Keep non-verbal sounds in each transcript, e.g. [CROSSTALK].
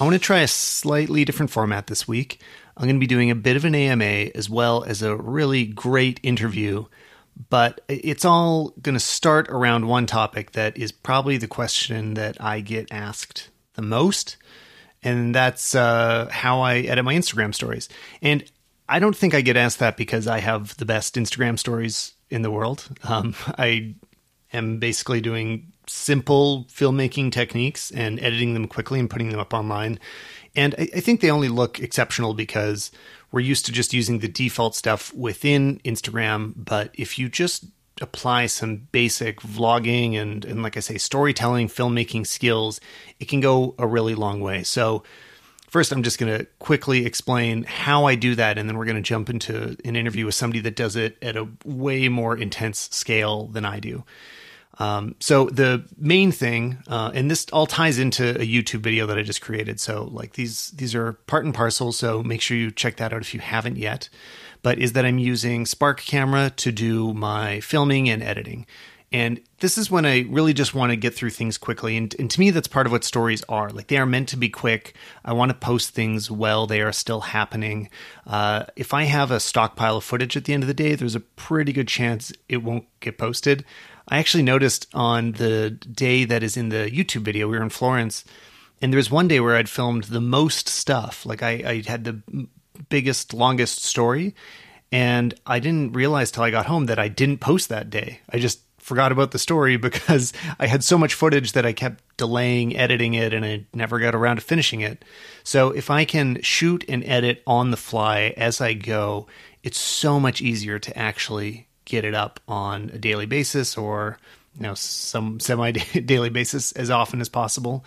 I want to try a slightly different format this week. I'm going to be doing a bit of an AMA as well as a really great interview, but it's all going to start around one topic that is probably the question that I get asked the most, and that's uh, how I edit my Instagram stories. And I don't think I get asked that because I have the best Instagram stories in the world. Um, [LAUGHS] I am basically doing simple filmmaking techniques and editing them quickly and putting them up online. And I, I, think they only look exceptional because we're used to just using the default stuff within Instagram. But if you just apply some basic vlogging and, and like I say, storytelling, filmmaking skills, it can go a really long way. So First, I'm just going to quickly explain how I do that, and then we're going to jump into an interview with somebody that does it at a way more intense scale than I do. Um, so the main thing, uh, and this all ties into a YouTube video that I just created. So like these these are part and parcel. So make sure you check that out if you haven't yet. But is that I'm using Spark Camera to do my filming and editing. And this is when I really just want to get through things quickly. And, and, to me, that's part of what stories are. Like they are meant to be quick. I want to post things while they are still happening. Uh, if I have a stockpile of footage at the end of the day, there's a pretty good chance it won't get posted. I actually noticed on the day that is in the YouTube video, we were in Florence, and there was one day where I'd filmed the most stuff. Like I, I had the biggest, longest story, and I didn't realize till I got home that I didn't post that day. I just forgot about the story [LAUGHS] because I had so much footage that I kept delaying editing it and I never got around to finishing it. So if I can shoot and edit on the fly as I go, it's so much easier to actually get it up on a daily basis or you know some semi [LAUGHS] daily basis as often as possible.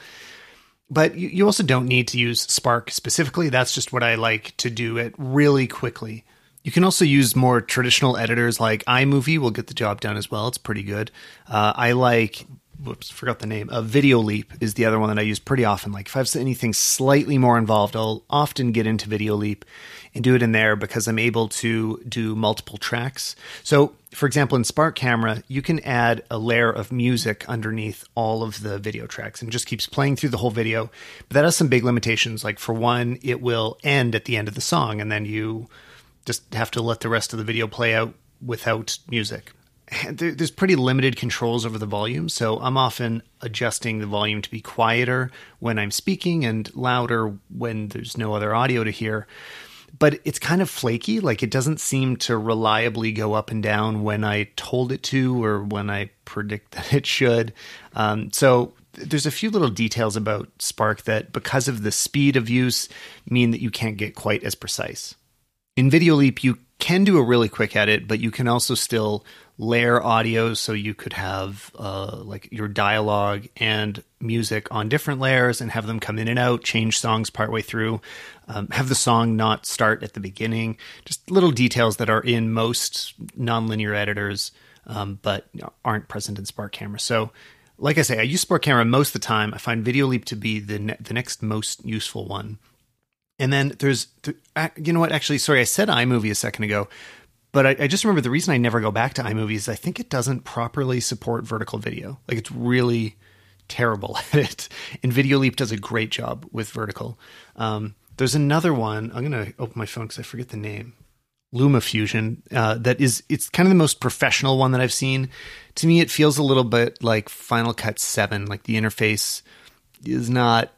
But you also don't need to use spark specifically. That's just what i like to do it really quickly. You can also use more traditional editors like imovie will get the job done as well. It's pretty good. Uh, i like whoops, forgot the name. Uh, Videoleap is the other one that I use pretty often. Like if I have anything slightly more involved, I'll often get into Videoleap and do it in there because I'm able to do multiple tracks. So, for example, in Spark Camera, you can add a layer of music underneath all of the video tracks and just keeps playing through the whole video. But that has some big limitations. Like for one, it will end at the end of the song, and then you just have to let the rest of the video play out without music there's pretty limited controls over the volume, so I'm often adjusting the volume to be quieter when I'm speaking and louder when there's no other audio to hear. But it's kind of flaky, like it doesn't seem to reliably go up and down when I told it to or when I predict [LAUGHS] that it should. Um, so there's a few little details about Spark that, because of the speed of use, mean that you can't get quite as precise. In Videoleap, you can do a really quick edit, but you can also still layer audio so you could have uh, like your dialogue and music on different layers and have them come in and out change songs partway through um, have the song not start at the beginning. Just little details that are in most nonlinear editors um, but aren't present in spark camera. So like i say i use spark camera most of the time. I find videoleap to be the, ne- the next most useful one. And then there's, you know what? Actually, sorry, I said iMovie a second ago, but I, I, just remember the reason I never go back to iMovie is I think it doesn't properly support vertical video. Like it's really terrible [LAUGHS] at it. And Videoleap does a great job with vertical. Um, there's another one. I'm gonna open my phone because I forget the name. LumaFusion. Uh, that is, it's kind of the most professional one that I've seen. To me, it feels a little bit like Final Cut Seven. Like the interface is not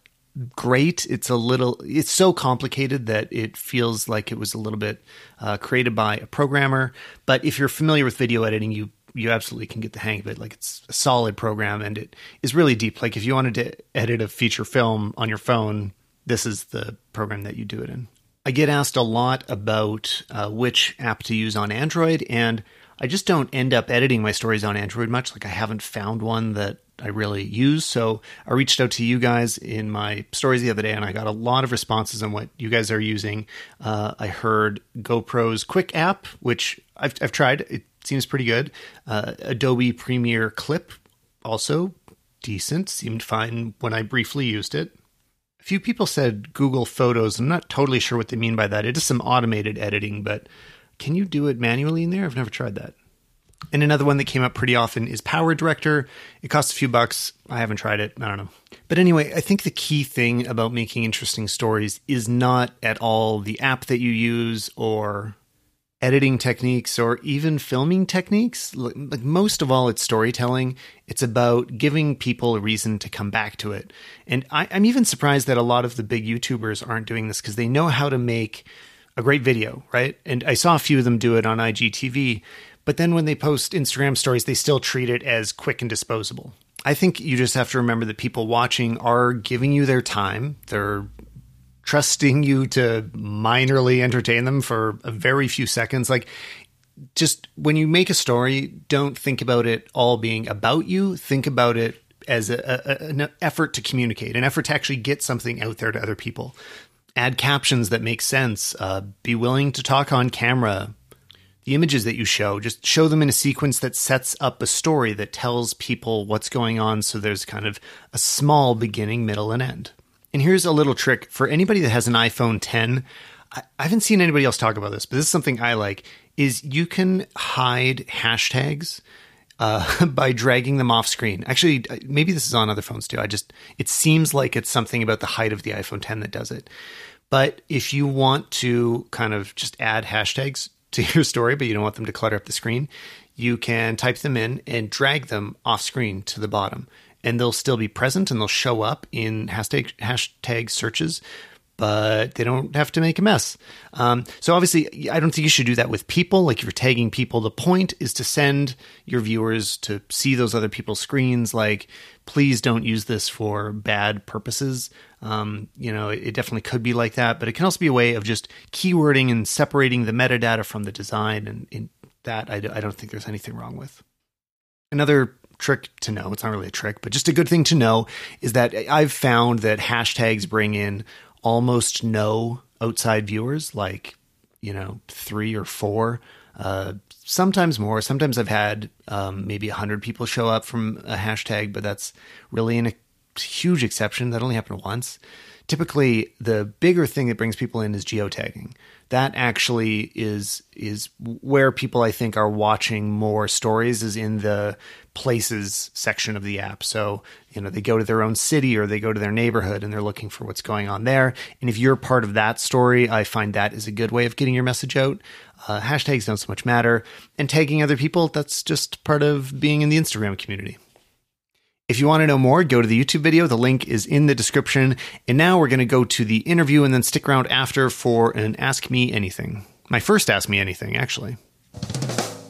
great. It's a little, it's so complicated that it feels like it was a little bit uh, created by a programmer. But if you're familiar with video editing, you you absolutely can get the hang of it. Like it's a solid program and it is really deep. Like if you wanted to edit a feature film on your phone, this is the program that you do it in. I get asked a lot about uh, which app to use on Android, and I just don't end up editing my stories on Android much. Like I haven't found one that I really use. So I reached out to you guys in my stories the other day, and I got a lot of responses on what you guys are using. Uh, I heard GoPro's Quick app, which I've, I've tried. It seems pretty good. Uh, Adobe Premiere Clip, also decent. Seemed fine when I briefly used it. A few people said Google Photos. I'm not totally sure what they mean by that. It is some automated editing, but can you do it manually in there? I've never tried that. And another one that came up pretty often is Power Director. It costs a few bucks. I haven't tried it. I don't know. But anyway, I think the key thing about making interesting stories is not at all the app that you use or editing techniques or even filming techniques. Like most of all, it's storytelling. It's about giving people a reason to come back to it. And I, am even surprised that a lot of the big YouTubers aren't doing this because they know how to make a great video, right? And I saw a few of them do it on IGTV. But then when they post Instagram stories, they still treat it as quick and disposable. I think you just have to remember that people watching are giving you their time. They're trusting you to minorly entertain them for a very few seconds. Like, just when you make a story, don't think about it all being about you. Think about it as a, a, an effort to communicate, an effort to actually get something out there to other people. Add captions that make sense. Uh, be willing to talk on camera. The images that you show, just show them in a sequence that sets up a story that tells people what's going on. So there's kind of a small beginning, middle, and end. And here's a little trick for anybody that has an iPhone 10. I, haven't seen anybody else talk about this, but this is something I like. Is you can hide hashtags uh, [LAUGHS] by dragging them off screen. Actually, uh, maybe this is on other phones too. I just it seems like it's something about the height of the iPhone 10 that does it. But if you want to kind of just add hashtags to [LAUGHS] your story, but you don't want them to clutter up the screen, you can type them in and drag them off screen to the bottom. And they'll still be present and they'll show up in hashtag hashtag searches but they don't have to make a mess. Um, so obviously, I don't think you should do that with people. Like if you're tagging people, the point is to send your viewers to see those other people's screens. Like, please don't use this for bad purposes. Um, you know, it, it, definitely could be like that, but it can also be a way of just keywording and separating the metadata from the design. And, and that I, I don't think there's anything wrong with. Another trick to know. It's not really a trick, but just a good thing to know is that I've found that hashtags bring in almost no outside viewers, like, you know, three or four, uh, sometimes more. Sometimes I've had um, maybe 100 people show up from a hashtag, but that's really an, a huge exception. That only happened once. Typically, the bigger thing that brings people in is geotagging that actually is is where people I think are watching more stories is in the places section of the app. So, you know, they go to their own city or they go to their neighborhood and they're looking for what's going on there. And if you're part of that story, I find that is a good way of getting your message out. Uh, hashtags don't so much matter. And tagging other people, that's just part of being in the Instagram community. If you want to know more, go to the YouTube video. The link is in the description. And now we're going to go to the interview and then stick around after for an Ask Me Anything. My first Ask Me Anything, actually.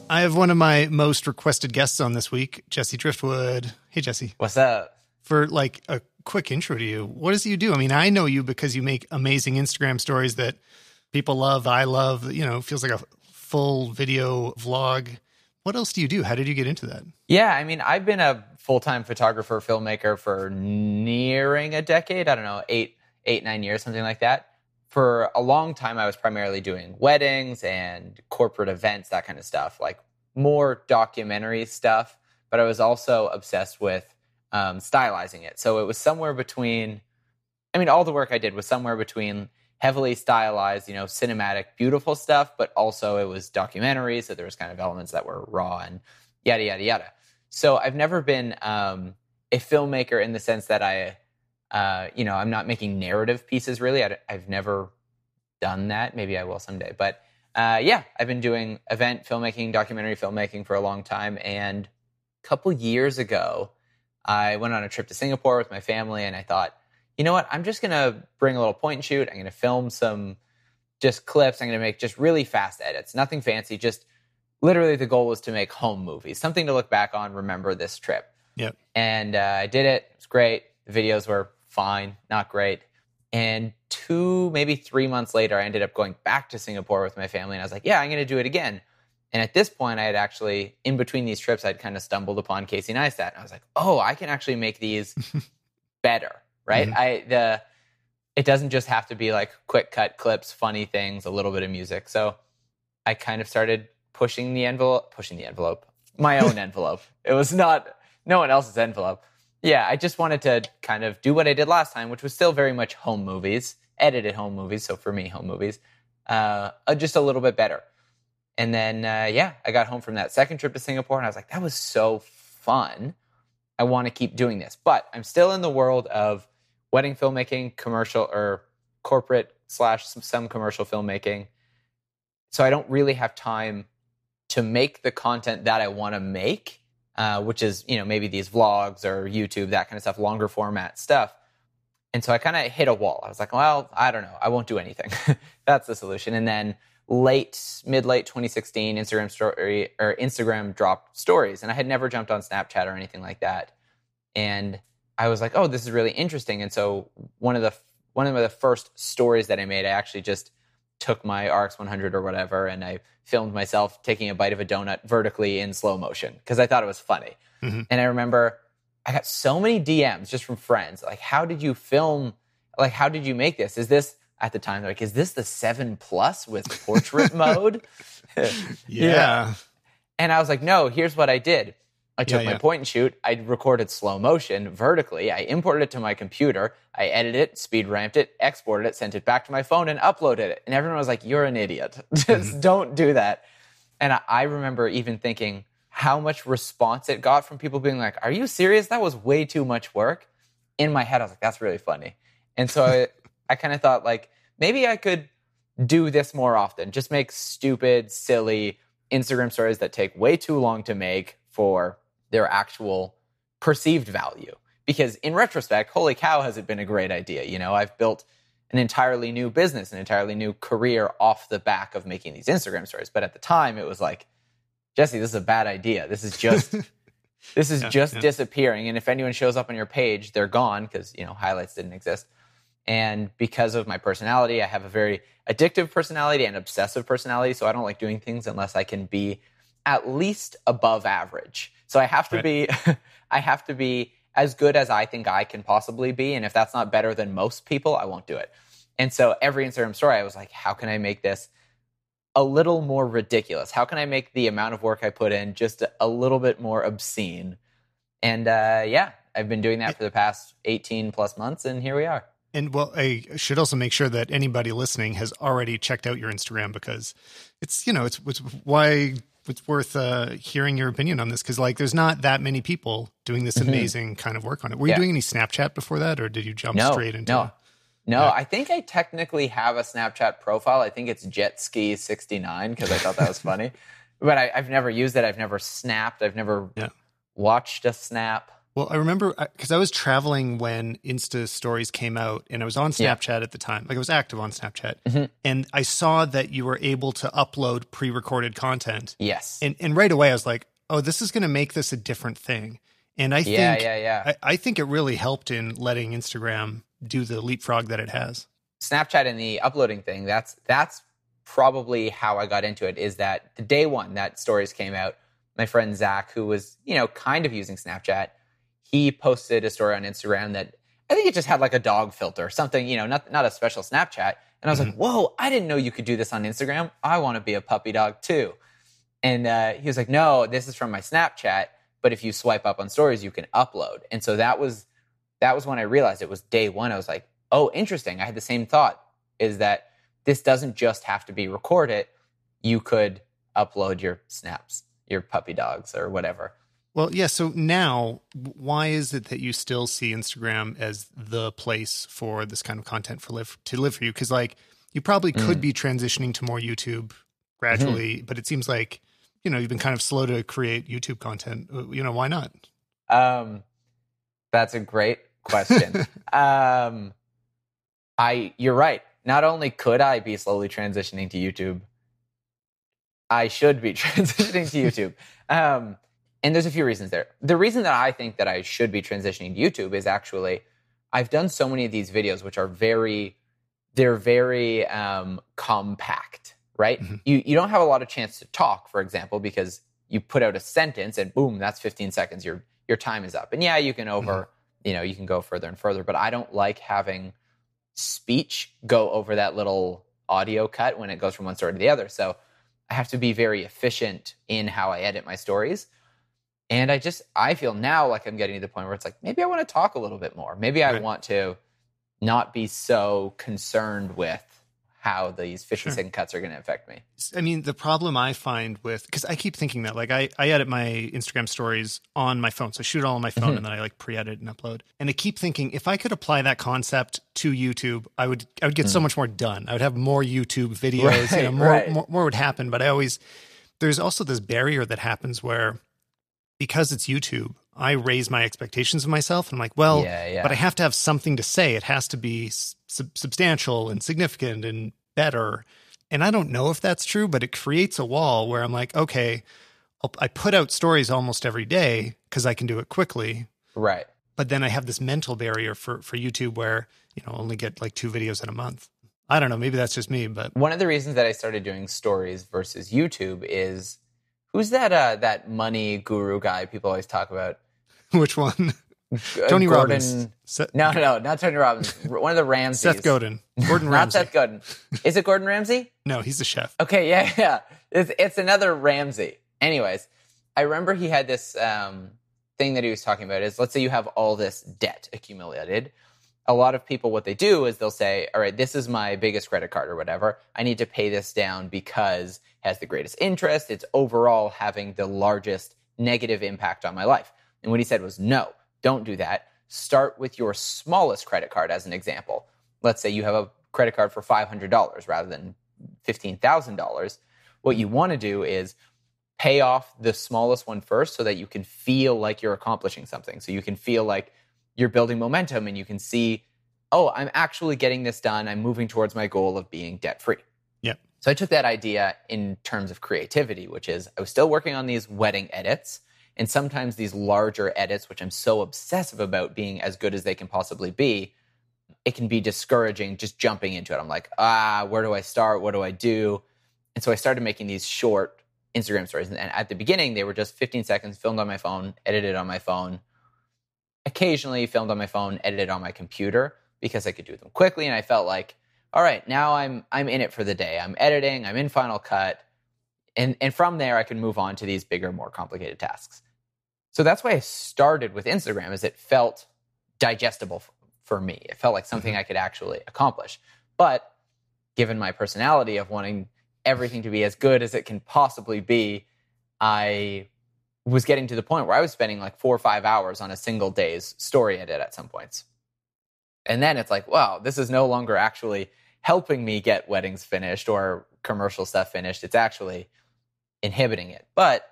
I have one of my most requested guests on this week, Jesse Driftwood. Hey, Jesse. What's up? For like a quick intro to you, what does you do? I mean, I know you because you make amazing Instagram stories that people love. I love, you know, feels like a full video vlog. What else do you do? How did you get into that? Yeah, I mean, I've been a full time photographer, filmmaker for nearing a decade. I don't know, eight, eight, nine years, something like that. For a long time, I was primarily doing weddings and corporate events, that kind of stuff, like more documentary stuff. But I was also obsessed with um, stylizing it. So it was somewhere between, I mean, all the work I did was somewhere between heavily stylized, you know, cinematic, beautiful stuff, but also it was documentary. So there was kind of elements that were raw and yada, yada, yada. So I've never been um, a filmmaker in the sense that I, uh, you know, I'm not making narrative pieces really. I, have never done that. Maybe I will someday. But uh, yeah, I've been doing event filmmaking, documentary filmmaking for a long time. And a couple years ago, I went on a trip to Singapore with my family and I thought, you know what? I'm just going to bring a little point and shoot. I'm going to film some just clips. I'm going to make just really fast edits, nothing fancy. Just literally the goal was to make home movies, something to look back on, remember this trip. Yep. And uh, I did it. It was great. The videos were fine, not great. And two, maybe three months later, I ended up going back to Singapore with my family. And I was like, yeah, I'm going to do it again. And at this point, I had actually, in between these trips, I'd kind of stumbled upon Casey Neistat. And I was like, oh, I can actually make these [LAUGHS] better right? Mm-hmm. I the it doesn't just have to be like quick cut clips, funny things, a little bit of music. So I kind of started pushing the envelope, pushing the envelope, my own [LAUGHS] envelope. It was not no one else's envelope. Yeah, I just wanted to kind of do what I did last time, which was still very much home movies, edited home movies. So for me, home movies, uh, uh just a little bit better. And then, uh, yeah, I got home from that second trip to Singapore and I was like, that was so fun. I want to keep doing this. But I'm still in the world of wedding filmmaking, commercial or corporate slash some commercial filmmaking. So I don't really have time to make the content that I want to make, uh, which is, you know, maybe these vlogs or YouTube, that kind of stuff, longer format stuff. And so I kind of hit a wall. I was like, well, I don't know. I won't do anything. [LAUGHS] That's the solution. And then late, mid late 2016, Instagram story or Instagram dropped stories, and I had never jumped on Snapchat or anything like that. And I was like, oh, this is really interesting. And so one of the one of the first stories that I made, I actually just took my RX 100 or whatever, and I filmed myself taking a bite of a donut vertically in slow motion because I thought it was funny. Mm-hmm. And I remember I got so many DMs just from friends, like, how did you film? Like, how did you make this? Is this at the time like is this the 7 plus with portrait [LAUGHS] mode yeah. [LAUGHS] yeah. and i was like no here's what i did i took yeah, my point and shoot. I recorded slow motion vertically. I imported it to my computer. I edited it speed ramped it exported it sent it back to my phone and uploaded it. And everyone was like you're an idiot. [LAUGHS] Just mm-hmm. don't do that. And I, I remember even thinking how much response it got from people being like are you serious? That was way too much work. In my head i was like that's really funny. And so I, I kind of thought like maybe I could do this more often. Just make stupid, silly Instagram stories that take way too long to make for their actual perceived value. Because in retrospect, holy cow, has it been a great idea? You know, I've built an entirely new business, an entirely new career off the back of making these Instagram stories. But at the time, it was like, Jesse, this is a bad idea. This is just. [LAUGHS] this is yeah, just yeah. disappearing and if anyone shows up on your page they're gone because you know highlights didn't exist and because of my personality, I have a very addictive personality and obsessive personality. So I don't like doing things unless I can be at least above average. So I have to right. be, [LAUGHS] I have to be as good as I think I can possibly be. And if that's not better than most people, I won't do it. And so every Instagram story, I was like, how can I make this a little more ridiculous? How can I make the amount of work I put in just a little bit more obscene? And uh, yeah, I've been doing that for the past 18 plus months, and here we are. And well, I should also make sure that anybody listening has already checked out your Instagram because it's you know it's, it's why it's worth uh, hearing your opinion on this because like there's not that many people doing this mm-hmm. amazing kind of work on it. Were you doing any Snapchat before that, or did you jump no, straight into? No, no. Yeah. I think I technically have a Snapchat profile. I think it's Jetski69 because I thought that was funny, [LAUGHS] but I, have never used it. I've never snapped. I've never yeah. watched a snap. Well, I remember because uh, I was traveling when Insta stories came out and I was on Snapchat yeah. at the time. Like I was active on Snapchat. Mm-hmm. And I saw that you were able to upload pre recorded content. Yes. And, and right away I was like, oh, this is going to make this a different thing. And I yeah, think, yeah, yeah. I, I think it really helped in letting Instagram do the leapfrog that it has. Snapchat and the uploading thing, that's, that's probably how I got into it is that the day one that stories came out, my friend Zach, who was, you know, kind of using Snapchat, he posted a story on Instagram that I think it just had like a dog filter, something, you know, not not a special Snapchat. And I was mm-hmm. like, whoa, I didn't know you could do this on Instagram. I want to be a puppy dog too. And uh, he was like, no, this is from my Snapchat. But if you swipe up on stories, you can upload. And so that was that was when I realized it was day one. I was like, oh, interesting. I had the same thought is that this doesn't just have to be recorded. You could upload your snaps, your puppy dogs or whatever. Well, yeah. So now, why is it that you still see Instagram as the place for this kind of content for live to live for you? Because like you probably could mm. be transitioning to more YouTube gradually, mm-hmm. but it seems like you know you've been kind of slow to create YouTube content. You know, why not? Um, that's a great question. [LAUGHS] um, I you're right. Not only could I be slowly transitioning to YouTube, I should be [LAUGHS] transitioning to YouTube. Um, and there's a few reasons there. The reason that I think that I should be transitioning to YouTube is actually I've done so many of these videos which are very they're very um, compact, right? Mm-hmm. You you don't have a lot of chance to talk, for example, because you put out a sentence and boom, that's 15 seconds. Your your time is up. And yeah, you can over, mm-hmm. you know, you can go further and further, but I don't like having speech go over that little audio cut when it goes from one story to the other. So I have to be very efficient in how I edit my stories. And I just I feel now like I'm getting to the point where it's like maybe I want to talk a little bit more. Maybe I right. want to not be so concerned with how these 50 Sure. cuts are going to affect me. I mean, the problem I find with because I keep thinking that like I, I edit my Instagram stories on my phone, so I shoot it all on my phone Mhm. and then I like pre-edit and upload. And I keep thinking if I could apply that concept to YouTube, I would I would get so much more done. I would have more YouTube videos, you know, Right, more, right. more more would happen. But I always there's also this barrier that happens where because it's YouTube, I raise my expectations of myself. And I'm like, well, yeah, yeah. but I have to have something to say. It has to be sub- substantial and significant and better. And I don't know if that's true, but it creates a wall where I'm like, okay, I'll, I put out stories almost every day because I can do it quickly. right. But then I have this mental barrier for for YouTube where you know only get like two videos in a month. I don't know. Maybe that's just me, but One of the reasons that I started doing stories versus YouTube is who's that uh, that money guru guy people always talk about? [LAUGHS] which one? Tony Gordon- Robbins. Seth, No, no, not Tony Robbins. [LAUGHS] One of the Ramses. Seth Godin. Gordon [LAUGHS] Not Ramsay. Seth Godin. Is it Gordon Ramsay? No, he's the chef. Okay, yeah, yeah. It's it's another Ramsey. Anyways, I remember he had this um, thing that he was talking about is let's say you have all this debt accumulated. A lot of people, what they do is they'll say, all right, this is my biggest credit card or whatever. I need to pay this down because it has the greatest interest. It's overall having the largest negative impact on my life. And what he said was, no, don't do that. Start with your smallest credit card as an example. Let's say you have a credit card for $500 rather than $15,000. What you want to do is pay off the smallest one first so that you can feel like you're accomplishing something. So you can feel like you're building momentum and you can see, oh, I'm actually getting this done. I'm moving towards my goal of being debt free. Yep. So I took that idea in terms of creativity, which is I was still working on these wedding edits and sometimes these larger edits, which I'm so obsessive about being as good as they can possibly be. It can be discouraging just jumping into it. I'm like, ah, where do I start? What do I do? And so I started making these short Instagram stories. And at the beginning, they were just 15 seconds, filmed on my phone, edited on my phone, occasionally filmed on my phone, edited on my computer because I could do them quickly. And I felt like, all right, now I'm I'm in it for the day. I'm editing, I'm in Final Cut. And and from there I can move on to these bigger, more complicated tasks. So that's why I started with Instagram, is it felt digestible for me. It felt like something mm-hmm. I could actually accomplish. But given my personality of wanting everything to be as good as it can possibly be, I was getting to the point where I was spending like four or five hours on a single day's story edit at some points. And then it's like, wow, this is no longer actually helping me get weddings finished or commercial stuff finished. It's actually inhibiting it. But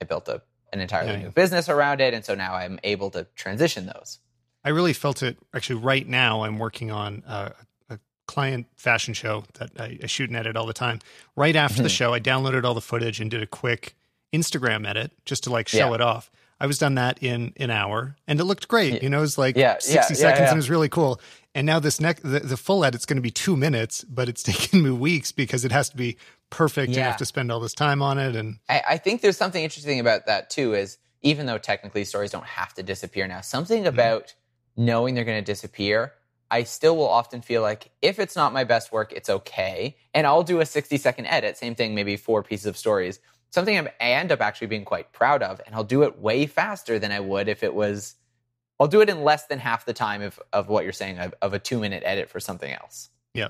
I built a, an entirely Yeah, new yeah. business around it. And so now I'm able to transition those. I really felt it actually right now. I'm working on a, a client fashion show that I, I shoot and edit all the time. Right after the Mhm. show, I downloaded all the footage and did a quick Instagram edit just to like show Yeah. it off. I was done that in an hour and it looked great. You know, it was like Yeah, 60 yeah, seconds yeah, and it was really cool. And now this next, the, the full edit's going to be two minutes, but it's [LAUGHS] taken me weeks because it has to be perfect and I have to spend all this time on it. And I, I think there's something interesting about that too. Is even though technically stories don't have to disappear now, something mm-hmm. about knowing they're going to disappear, I still will often feel like if it's not my best work, it's okay, and I'll do a 60 second edit. Same thing, maybe four pieces of stories. Something I'm- I end up actually being quite proud of, and I'll do it way faster than I would if it was. I'll do it in less than half the time of, of what you're saying of, of a two minute edit for something else. Yeah.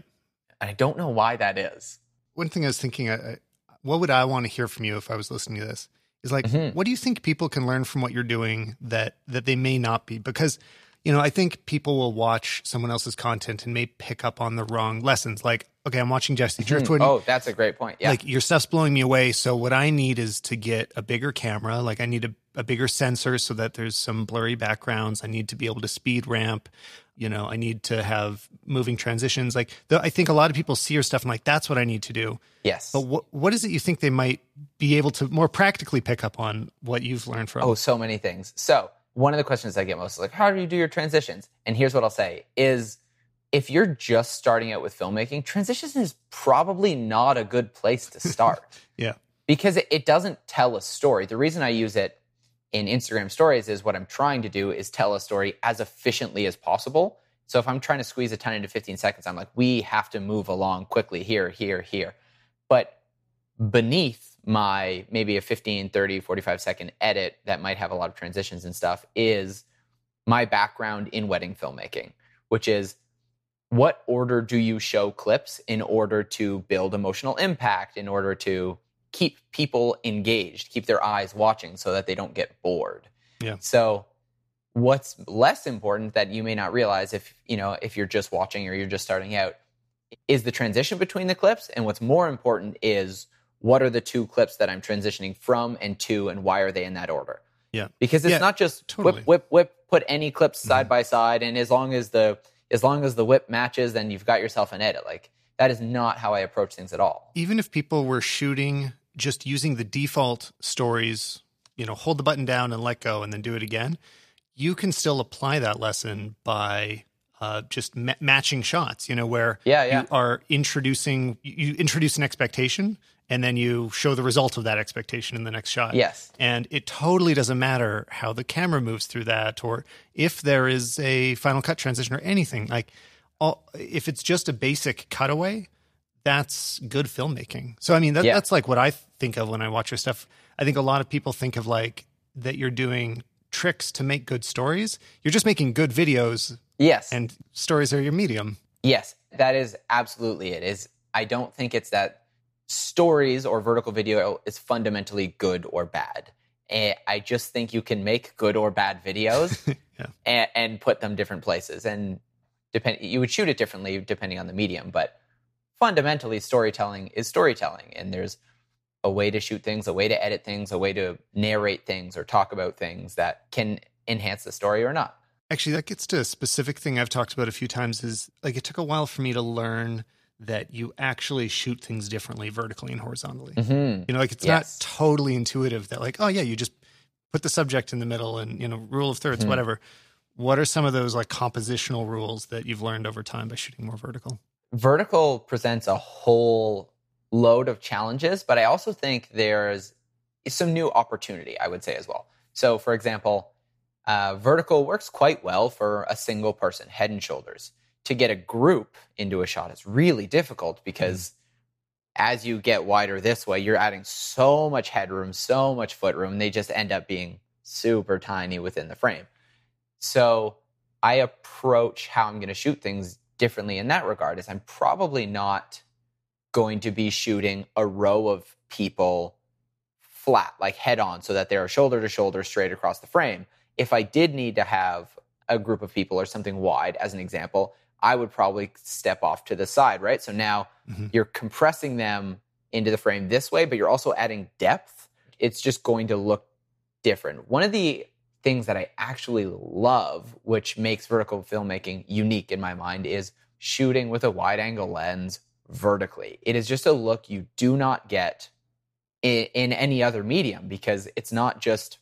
And I don't know why that is. one thing I was thinking, I, I- what would I want to hear from you if I was listening to this? Is like, Mhm. what do you think people can learn from what you're doing that that they may not be? Because you know, I think people will watch someone else's content and may pick up on the wrong lessons. Like, okay, I'm watching Jesse mm-hmm. Driftwood. Oh, that's a great point. Yeah. Like your stuff's blowing me away. So what I need is to get a bigger camera. Like I need a, a bigger sensor so that there's some blurry backgrounds. I need to be able to speed ramp. You know, I need to have moving transitions. Like the, I think a lot of people see your stuff and like that's what I need to do. yes. But what what is it you think they might be able to more practically pick up on what you've learned from? Oh, so many things. So one of the questions I get most is like, how do you do your transitions? And here's what I'll say is if you're just starting out with filmmaking, transitions is probably not a good place to start [LAUGHS] yeah. because it, it doesn't tell a story. The reason I use it in Instagram stories is what I'm trying to do is tell a story as efficiently as possible. So if I'm trying to squeeze a ton into 15 seconds, I'm like, we have to move along quickly here, here, here. But beneath my maybe a 15, 30, 45 second edit that might have a lot of transitions and stuff is my background in wedding filmmaking, which is what order do you show clips in order to build emotional impact, in order to keep people engaged, keep their eyes watching so that they don't get bored. Yeah. So what's less important that you may not realize if, you know, if you're just watching or you're just starting out is the transition between the clips and what's more important is what are the two clips that I'm transitioning from and to and why are they in that order? Yeah. Because it's Yeah, not just totally. whip whip whip put any clips side Mhm. by side and as long as the as long as the whip matches then you've got yourself an edit. Like that is not how I approach things at all. even if people were shooting just using the default stories, you know, hold the button down and let go and then do it again, you can still apply that lesson by uh, just ma- matching shots, you know, where Yeah, yeah. you are introducing, you introduce an expectation and then you show the result of that expectation in the next shot. Yes. And it totally doesn't matter how the camera moves through that or if there is a final cut transition or anything. Like, all, if it's just a basic cutaway, that's good filmmaking. So, I mean, that, Yeah. that's like what I think of when I watch your stuff. I think a lot of people think of like that you're doing tricks to make good stories. You're just making good videos, Yes. and stories are your medium. Yes, that is absolutely it. Is I don't think it's that stories or vertical video is fundamentally good or bad. Eh, I just think you can make good or bad videos [LAUGHS] Yeah. and, and put them different places. And depend, you would shoot it differently depending on the medium. But fundamentally, storytelling is storytelling, and there's a way to shoot things, a way to edit things, a way to narrate things or talk about things that can enhance the story or not. Actually, that gets to a specific thing I've talked about a few times is like it took a while for me to learn that you actually shoot things differently vertically and horizontally. Mm-hmm. You know, like it's Yes. not totally intuitive that like, oh yeah, you just put the subject in the middle and, you know, rule of 3rds Mhm. whatever. What are some of those like compositional rules that you've learned over time by shooting more vertical? vertical presents a whole load of challenges, but I also think there's some new opportunity, I would say as well. So, for example, uh, vertical works quite well for a single person, head and shoulders. To get a group into a shot is really difficult because mm-hmm. as you get wider this way, you're adding so much headroom, so much footroom, they just end up being super tiny within the frame. So I approach how I'm going to shoot things differently in that regard is I'm probably not going to be shooting a row of people flat, like head on, so that they're shoulder to shoulder straight across the frame. If I did need to have a group of people or something wide, as an example, I would probably step off to the side, right? So now Mhm. you're compressing them into the frame this way, but you're also adding depth. It's just going to look different. One of the things that I actually love, which makes vertical filmmaking unique in my mind, is shooting with a wide angle lens vertically. It is just a look you do not get in, in any other medium because it's not just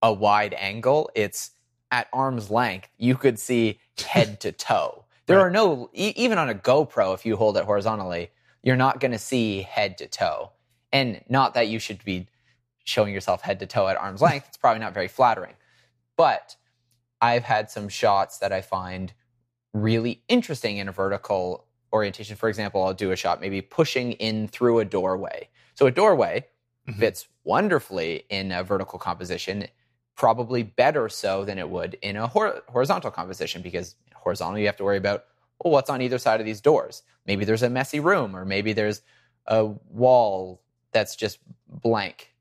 a wide angle, it's at arm's length. You could see head to toe. There Right. are no, e- even on a GoPro, if you hold it horizontally, you're not going to see head to toe. And not that you should be showing yourself head to toe at arm's [LAUGHS] length. It's probably not very flattering. But I've had some shots that I find really interesting in a vertical orientation. For example, I'll do a shot maybe pushing in through a doorway. So a doorway Mhm. fits wonderfully in a vertical composition, probably better so than it would in a hor- horizontal composition because horizontal you have to worry about well what's on either side of these doors. Maybe there's a messy room or maybe there's a wall that's just blank.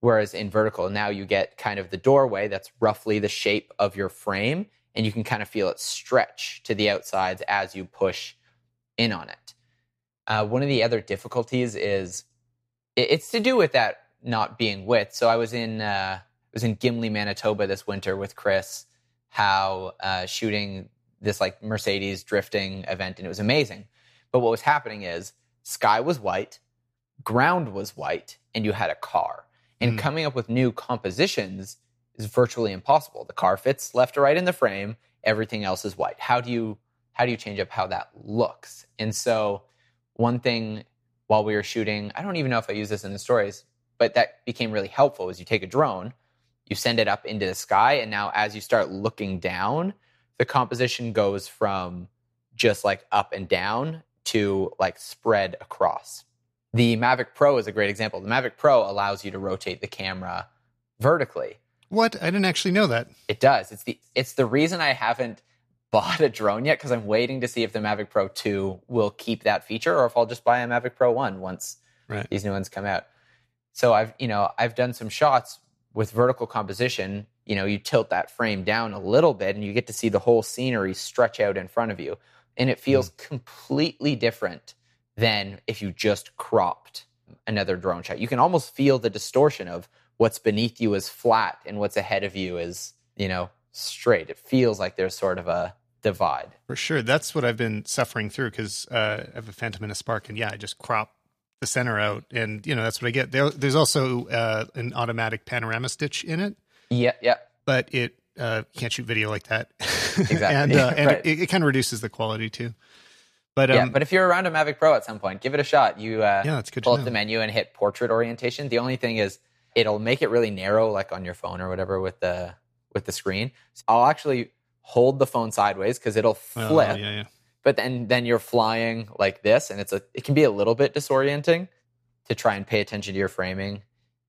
Whereas in vertical, now you get kind of the doorway that's roughly the shape of your frame, and you can kind of feel it stretch to the outsides as you push in on it. Uh, one of the other difficulties is it's to do with that not being width. So I was in uh, I was in Gimli, Manitoba this winter with Chris Hau uh, shooting this like Mercedes drifting event, and it was amazing. But what was happening is sky was white, ground was white, and you had a car. And Mm. coming up with new compositions is virtually impossible. The car fits left to right in the frame, everything else is white. How do you how do you change up how that looks? And so one thing while we were shooting, I don't even know if I use this in the stories, but that became really helpful is you take a drone, you send it up into the sky, and now as you start looking down, the composition goes from just like up and down to like spread across. The Mavic Pro is a great example. The Mavic Pro allows you to rotate the camera vertically. What? I didn't actually know that. It does. It's the it's the reason I haven't [LAUGHS] bought a drone yet because I'm waiting to see if the Mavic Pro 2 will keep that feature or if I'll just buy a Mavic Pro 1 once Right. these new ones come out. So I've, you know, I've done some shots with vertical composition. You know, you tilt that frame down a little bit and you get to see the whole scenery stretch out in front of you. And it feels completely different than if you just cropped another drone shot. You can almost feel the distortion of what's beneath you is flat and what's ahead of you is, you know, straight. It feels like there's sort of a divide. For sure. That's what I've been suffering through because uh, I have a Phantom and a Spark, and yeah, I just crop the center out, and you know that's what I get. There, there's also uh, an automatic panorama stitch in it, Yeah, yeah. but it uh, can't shoot video like that. Exactly. [LAUGHS] and uh, and [LAUGHS] Right. it, it kind of reduces the quality too. But yeah, um, but if you're around a Mavic Pro at some point, give it a shot. You uh, yeah, that's good pull up the menu and hit portrait orientation. The only thing is it'll make it really narrow, like on your phone or whatever with the with the screen. So I'll actually hold the phone sideways because it'll Oh, flip, yeah, yeah. but then then you're flying like this, and it's a it can be a little bit disorienting to try and pay attention to your framing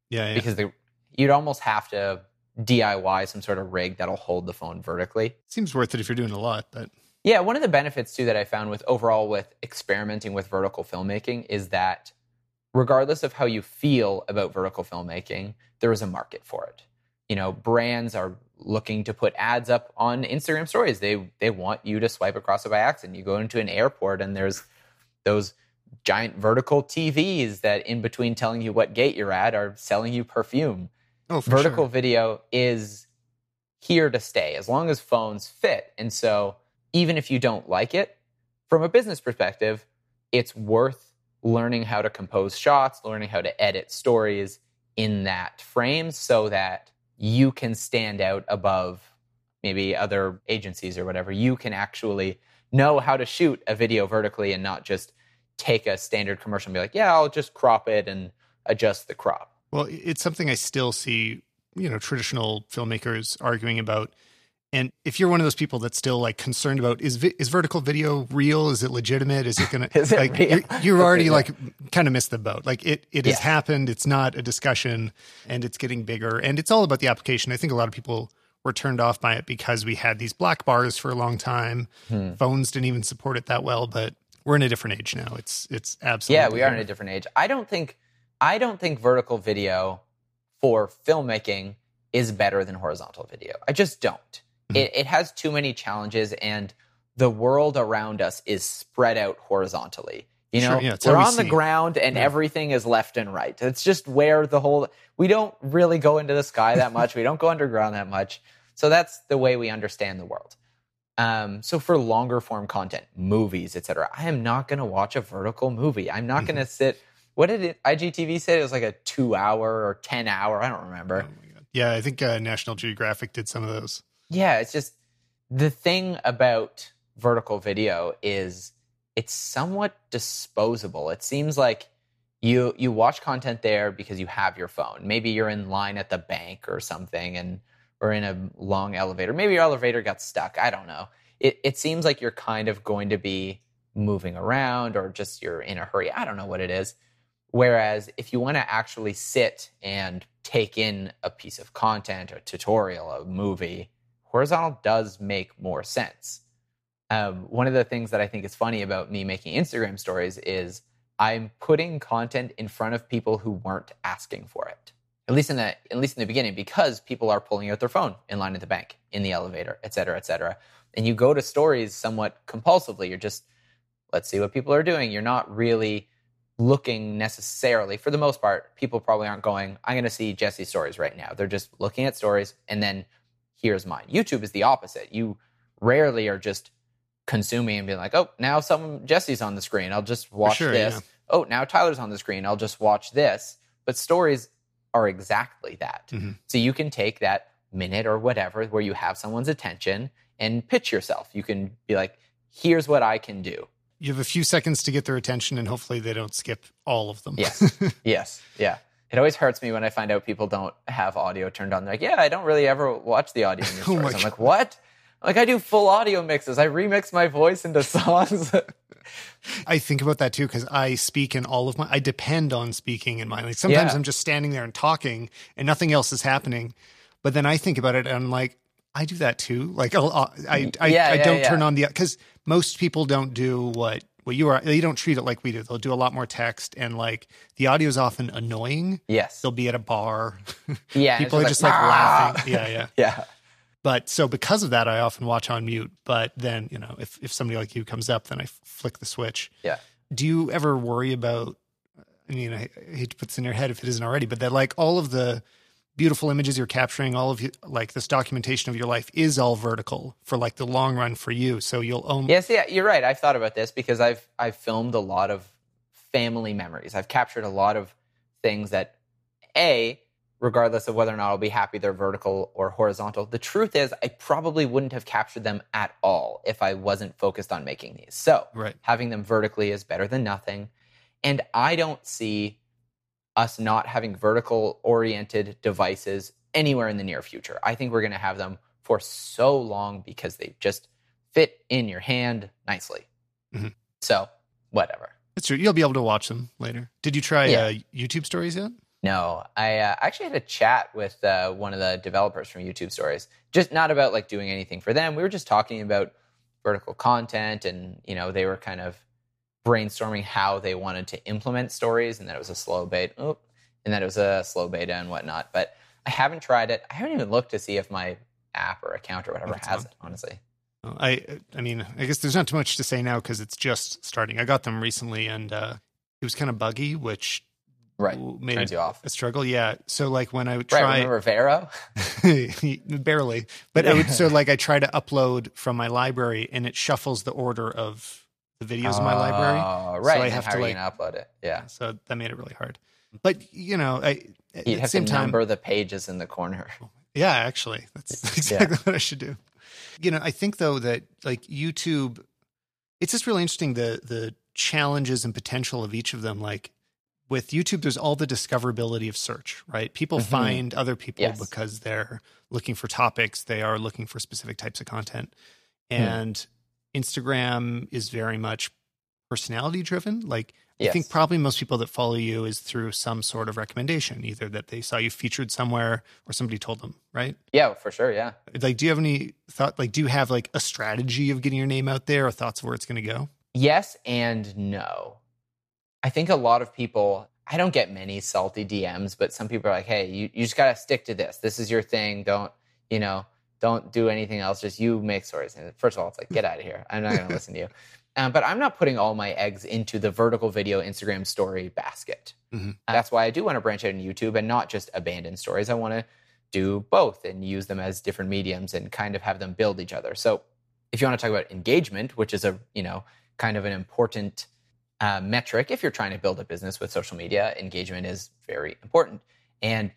Yeah, yeah. because the, you'd almost have to DIY some sort of rig that'll hold the phone vertically. Seems worth it if you're doing a lot, but Yeah, one of the benefits too that I found with overall with experimenting with vertical filmmaking is that regardless of how you feel about vertical filmmaking, there is a market for it. You know, brands are looking to put ads up on Instagram stories. They they want you to swipe across it by accident. You go into an airport and there's those giant vertical TVs that in between telling you what gate you're at are selling you perfume oh, vertical sure. video is here to stay as long as phones fit. And so, even if you don't like it, from a business perspective, it's worth learning how to compose shots, learning how to edit stories in that frame so that you can stand out above maybe other agencies or whatever. You can actually know how to shoot a video vertically and not just take a standard commercial and be like, yeah, I'll just crop it and adjust the crop. Well, it's something I still see, you know, traditional filmmakers arguing about. And if you're one of those people that's still like concerned about is vi- is vertical video real? Is it legitimate? Is it gonna? [LAUGHS] Is it like real? you're, you're [LAUGHS] already like kind of missed the boat. Like it it has happened. It's not a discussion, and it's getting bigger. And it's all about the application. I think a lot of people were turned off by it because we had these black bars for a long time. Hmm. Phones didn't even support it that well, but we're in a different age now. It's it's absolutely Yeah, we are in a different age. I don't think I don't think vertical video for filmmaking is better than horizontal video. I just don't. Mhm. It, it has too many challenges, and the world around us is spread out horizontally. You Sure, know, yeah, we're we on the ground, and Yeah. everything is left and right. It's just where the whole. We don't really go into the sky that much. we don't go underground that much. So that's the way we understand the world. Um, so for longer form content, movies, etc., I am not going to watch a vertical movie. I'm not going to sit. What did it, IGTV say? It was like a two hour or ten hour. I don't remember. Oh my God. Yeah, I think uh, National Geographic did some of those. Yeah, it's just the thing about vertical video is it's somewhat disposable. It seems like you you watch content there because you have your phone. Maybe you're in line at the bank or something and or in a long elevator. Maybe your elevator got stuck. I don't know. It it seems like you're kind of going to be moving around or just you're in a hurry. I don't know what it is. Whereas if you want to actually sit and take in a piece of content, a tutorial, a movie, horizontal does make more sense. Um, one of the things that I think is funny about me making Instagram stories is I'm putting content in front of people who weren't asking for it. At least in the at least in the beginning, because people are pulling out their phone in line at the bank, in the elevator, et cetera, et cetera. And you go to stories somewhat compulsively. You're just let's see what people are doing. You're not really looking necessarily, for the most part, people probably aren't going, I'm going to see Jesse's stories right now. They're just looking at stories and then here's mine. YouTube is the opposite. You rarely are just consuming and being like, oh, now some Jesse's on the screen. I'll just watch sure, this. yeah. Oh, now Tyler's on the screen. I'll just watch this. But stories are exactly that. Mhm. So you can take that minute or whatever where you have someone's attention and pitch yourself. You can be like, here's what I can do. You have a few seconds to get their attention, and hopefully they don't skip all of them. Yes. [LAUGHS] yes. Yeah. It always hurts me when I find out people don't have audio turned on. They're like, yeah, I don't really ever watch the audio in [LAUGHS] your Oh stories. I'm like, what? Like I do full audio mixes. I remix my voice into [LAUGHS] songs. I think about that too because I speak in all of my. I depend on speaking in mine. Like sometimes Yeah. I'm just standing there and talking, and nothing else is happening. But then I think about it, and I'm like, I do that too. Like I'll- I, I, Yeah, I yeah, don't yeah. turn on the because most people don't do what what you are. They don't treat it like we do. They'll do a lot more text and like the audio is often annoying. Yes. They'll be at a bar. yeah. [LAUGHS] people are just like "Ah!" laughing. Yeah, yeah. [LAUGHS] Yeah. But so because of that, I often watch on mute. But then you know, if if somebody like you comes up, then I flick the switch. Yeah. Do you ever worry about? I mean, I, I hate to put this in your head if it isn't already, but that like all of the beautiful images you're capturing, all of you like this documentation of your life is all vertical for like the long run for you. So you'll own. Yes, yeah, you're right. I've thought about this because I've I've filmed a lot of family memories. I've captured a lot of things that a regardless of whether or not I'll be happy they're vertical or horizontal. The truth is I probably wouldn't have captured them at all if I wasn't focused on making these. So, Right. having them vertically is better than nothing. And I don't see us not having vertical oriented devices anywhere in the near future. I think we're going to have them for so long because they just fit in your hand nicely. Mhm. So, whatever. It's true. You'll be able to watch them later. Did you try Yeah. uh, YouTube stories yet? No, I uh, actually had a chat with uh, one of the developers from YouTube Stories. Just not about like doing anything for them. We were just talking about vertical content, and you know they were kind of brainstorming how they wanted to implement stories, and that it was a slow beta, oh, and that it was a slow beta and whatnot. But I haven't tried it. I haven't even looked to see if my app or account or whatever has on. it. Honestly, I I mean, I guess there's not too much to say now because it's just starting. I got them recently, and uh, it was kind of buggy, which right? made Turns it you off. a struggle. Yeah. So like when I would Right? try, Remember Vero? [LAUGHS] barely, but I would, so [LAUGHS] like I try to upload from my library, and it shuffles the order of the videos in my library. Oh, So right. I have to, you like- upload it? Yeah. So that made it really hard. But you know, I the have to same time, number the pages in the corner. [LAUGHS] Yeah, actually, that's exactly what I should do. You know, I think though that like YouTube, it's just really interesting the the challenges and potential of each of them. Like with YouTube, there's all the discoverability of search, right? People Mhm. find other people Yes. because they're looking for topics, they are looking for specific types of content, Hmm. and Instagram is very much personality driven. Like I think probably most people that follow you is through some sort of recommendation, either that they saw you featured somewhere or somebody told them, right? Yeah, for sure. Yeah. Like, do you have any thought? Like, do you have like a strategy of getting your name out there or thoughts of where it's going to go? Yes and no. I think a lot of people, I don't get many salty DMs, but some people are like, hey, you, you just got to stick to this. This is your thing. Don't, you know, don't do anything else. Just you make stories. And first of all, it's like, get out of here. I'm not going to listen to you. [LAUGHS] Um, but I'm not putting all my eggs into the vertical video Instagram story basket. Mhm. That's why I do want to branch out in YouTube and not just abandon stories. I want to do both and use them as different mediums and kind of have them build each other. So if you want to talk about engagement, which is a, you know, kind of an important uh, metric if you're trying to build a business with social media, engagement is very important. And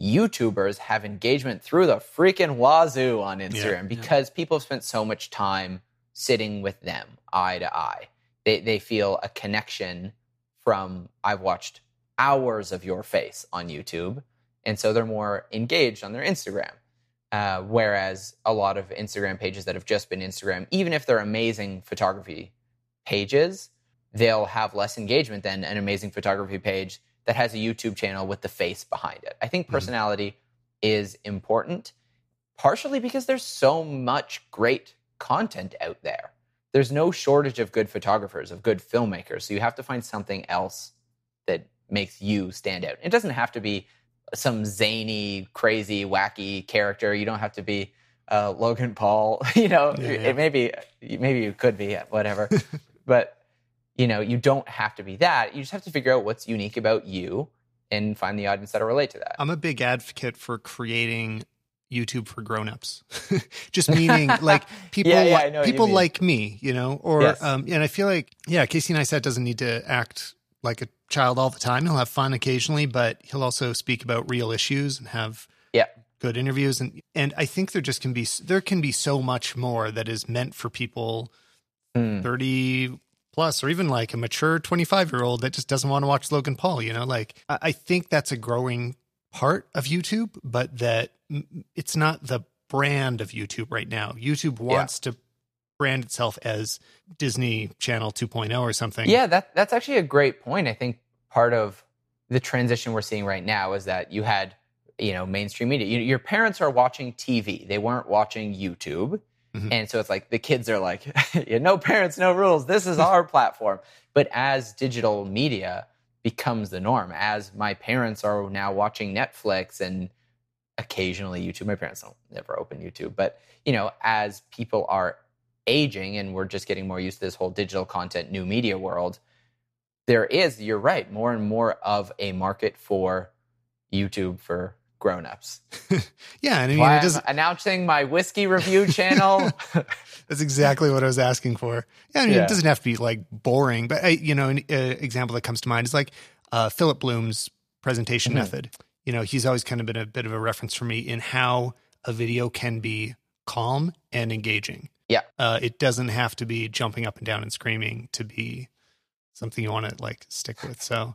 YouTubers have engagement through the freaking wazoo on Instagram yeah. because people have spent so much time sitting with them eye to eye. They, they feel a connection from, I've watched hours of your face on YouTube. And so they're more engaged on their Instagram. Uh, whereas a lot of Instagram pages that have just been Instagram, even if they're amazing photography pages, they'll have less engagement than an amazing photography page that has a YouTube channel with the face behind it. I think Mhm. personality is important, partially because there's so much great content out there. There's no shortage of good photographers, of good filmmakers. So you have to find something else that makes you stand out. It doesn't have to be some zany, crazy, wacky character. You don't have to be uh, Logan Paul. [LAUGHS] you know, Yeah, yeah. it maybe maybe you could be whatever, [LAUGHS] but you know, you don't have to be that. You just have to figure out what's unique about you and find the audience that'll relate to that. I'm a big advocate for creating YouTube for grown-ups. [LAUGHS] Just meaning [LAUGHS] like people Yeah, yeah, li- I know what you people like me, you know, or Yes. um and I feel like yeah, Casey Neistat doesn't need to act like a child all the time. He'll have fun occasionally, but he'll also speak about real issues and have Yeah. good interviews and and I think there just can be there can be so much more that is meant for people Hmm. 30 plus or even like a mature 25 year old that just doesn't want to watch Logan Paul, you know, like I, think that's a growing part of YouTube, but that it's not the brand of YouTube right now. YouTube wants to brand itself as Disney Channel 2.0 or something. Yeah, that that's actually a great point. I think part of the transition we're seeing right now is that you had you know mainstream media. You, your parents are watching TV; they weren't watching YouTube, Mhm. and so it's like the kids are like, [LAUGHS] "No parents, no rules. This is our platform." But as digital media becomes the norm, as my parents are now watching Netflix and occasionally YouTube, my parents don't never open YouTube, but you know, as people are aging and we're just getting more used to this whole digital content, new media world, there is, you're right, more and more of a market for YouTube for grown-ups. [LAUGHS] Yeah, and I mean, Why it I'm doesn't. announcing my whiskey review channel. [LAUGHS] That's exactly what I was asking for. Yeah, I mean, Yeah. it doesn't have to be like boring, but I, you know, an uh, example that comes to mind is like uh, Philip Bloom's presentation Mhm. method. You know, he's always kind of been a bit of a reference for me in how a video can be calm and engaging. Yeah. uh, it doesn't have to be jumping up and down and screaming to be something you want to like stick with. So.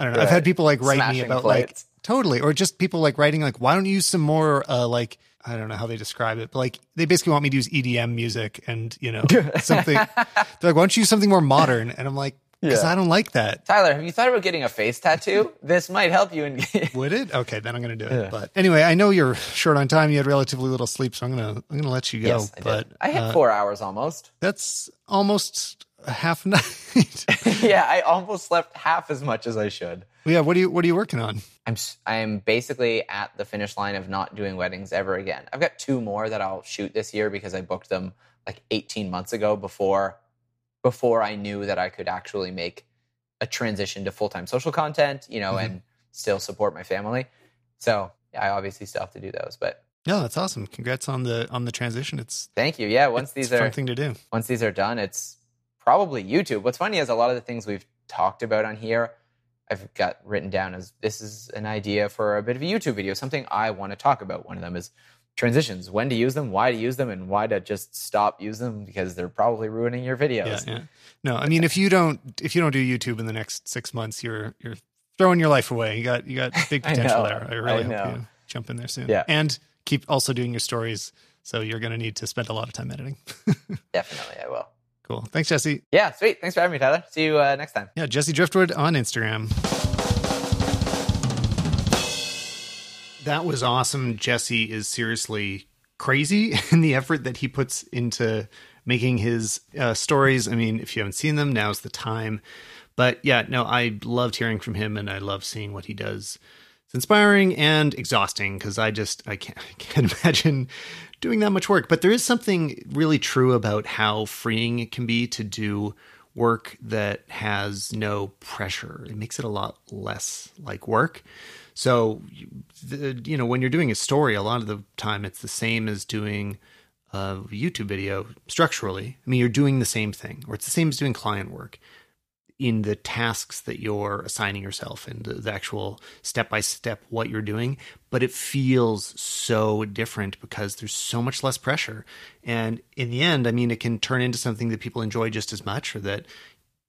I don't know. I've had people like write me Smashing about like plates. Totally. Or just people like writing like, why don't you use some more uh like I don't know how they describe it, but like they basically want me to use EDM music and you know [LAUGHS] something they're like, why don't you use something more modern? And I'm like, because Yeah. I don't like that. Tyler, have you thought about getting a face tattoo? this might help you. In- [LAUGHS] Would it? Okay, then I'm gonna do it. Yeah. But anyway, I know you're short on time. You had relatively little sleep, so I'm gonna I'm gonna let you go. yes, I but did. I hit uh, four hours almost. that's almost a half night. [LAUGHS] [LAUGHS] yeah, I almost slept half as much as I should. yeah, what are you what are you working on? I'm I'm basically at the finish line of not doing weddings ever again. I've got two more that I'll shoot this year because I booked them like 18 months ago before before I knew that I could actually make a transition to full-time social content, you know, Mhm. and still support my family. So, yeah, I obviously still have to do those, but No, that's awesome. Congrats on the on the transition. It's thank you. Yeah, once these are thing to do. once these are done, it's probably YouTube. What's funny is a lot of the things we've talked about on here, I've got written down as this is an idea for a bit of a YouTube video, something I want to talk about. One of them is transitions, when to use them, why to use them, and why to just stop use them because they're probably ruining your videos. Yeah, yeah. No, I mean if you don't if you don't do YouTube in the next six months, you're you're throwing your life away. You got you got big [LAUGHS] I potential know, there. I really I hope know. you jump in there soon. Yeah. And keep also doing your stories. So you're gonna need to spend a lot of time editing. [LAUGHS] Definitely, I will. Cool. Thanks, Jesse. Yeah, sweet. Thanks for having me, Tyler. See you uh, next time. Yeah, Jesse Driftwood on Instagram. That was awesome. Jesse is seriously crazy [LAUGHS] in the effort that he puts into making his uh, stories. I mean, if you haven't seen them, now's the time. But yeah, no, I loved hearing from him and I love seeing what he does. It's inspiring and exhausting because I just I can't [LAUGHS] I can't imagine doing that much work. But there is something really true about how freeing it can be to do work that has no pressure. It makes it a lot less like work. So, the, you know, when you're doing a story, a lot of the time it's the same as doing a YouTube video structurally. I mean, you're doing the same thing, or it's the same as doing client work in the tasks that you're assigning yourself and the, the actual step by step what you're doing. But it feels so different because there's so much less pressure. And in the end, I mean, it can turn into something that people enjoy just as much or that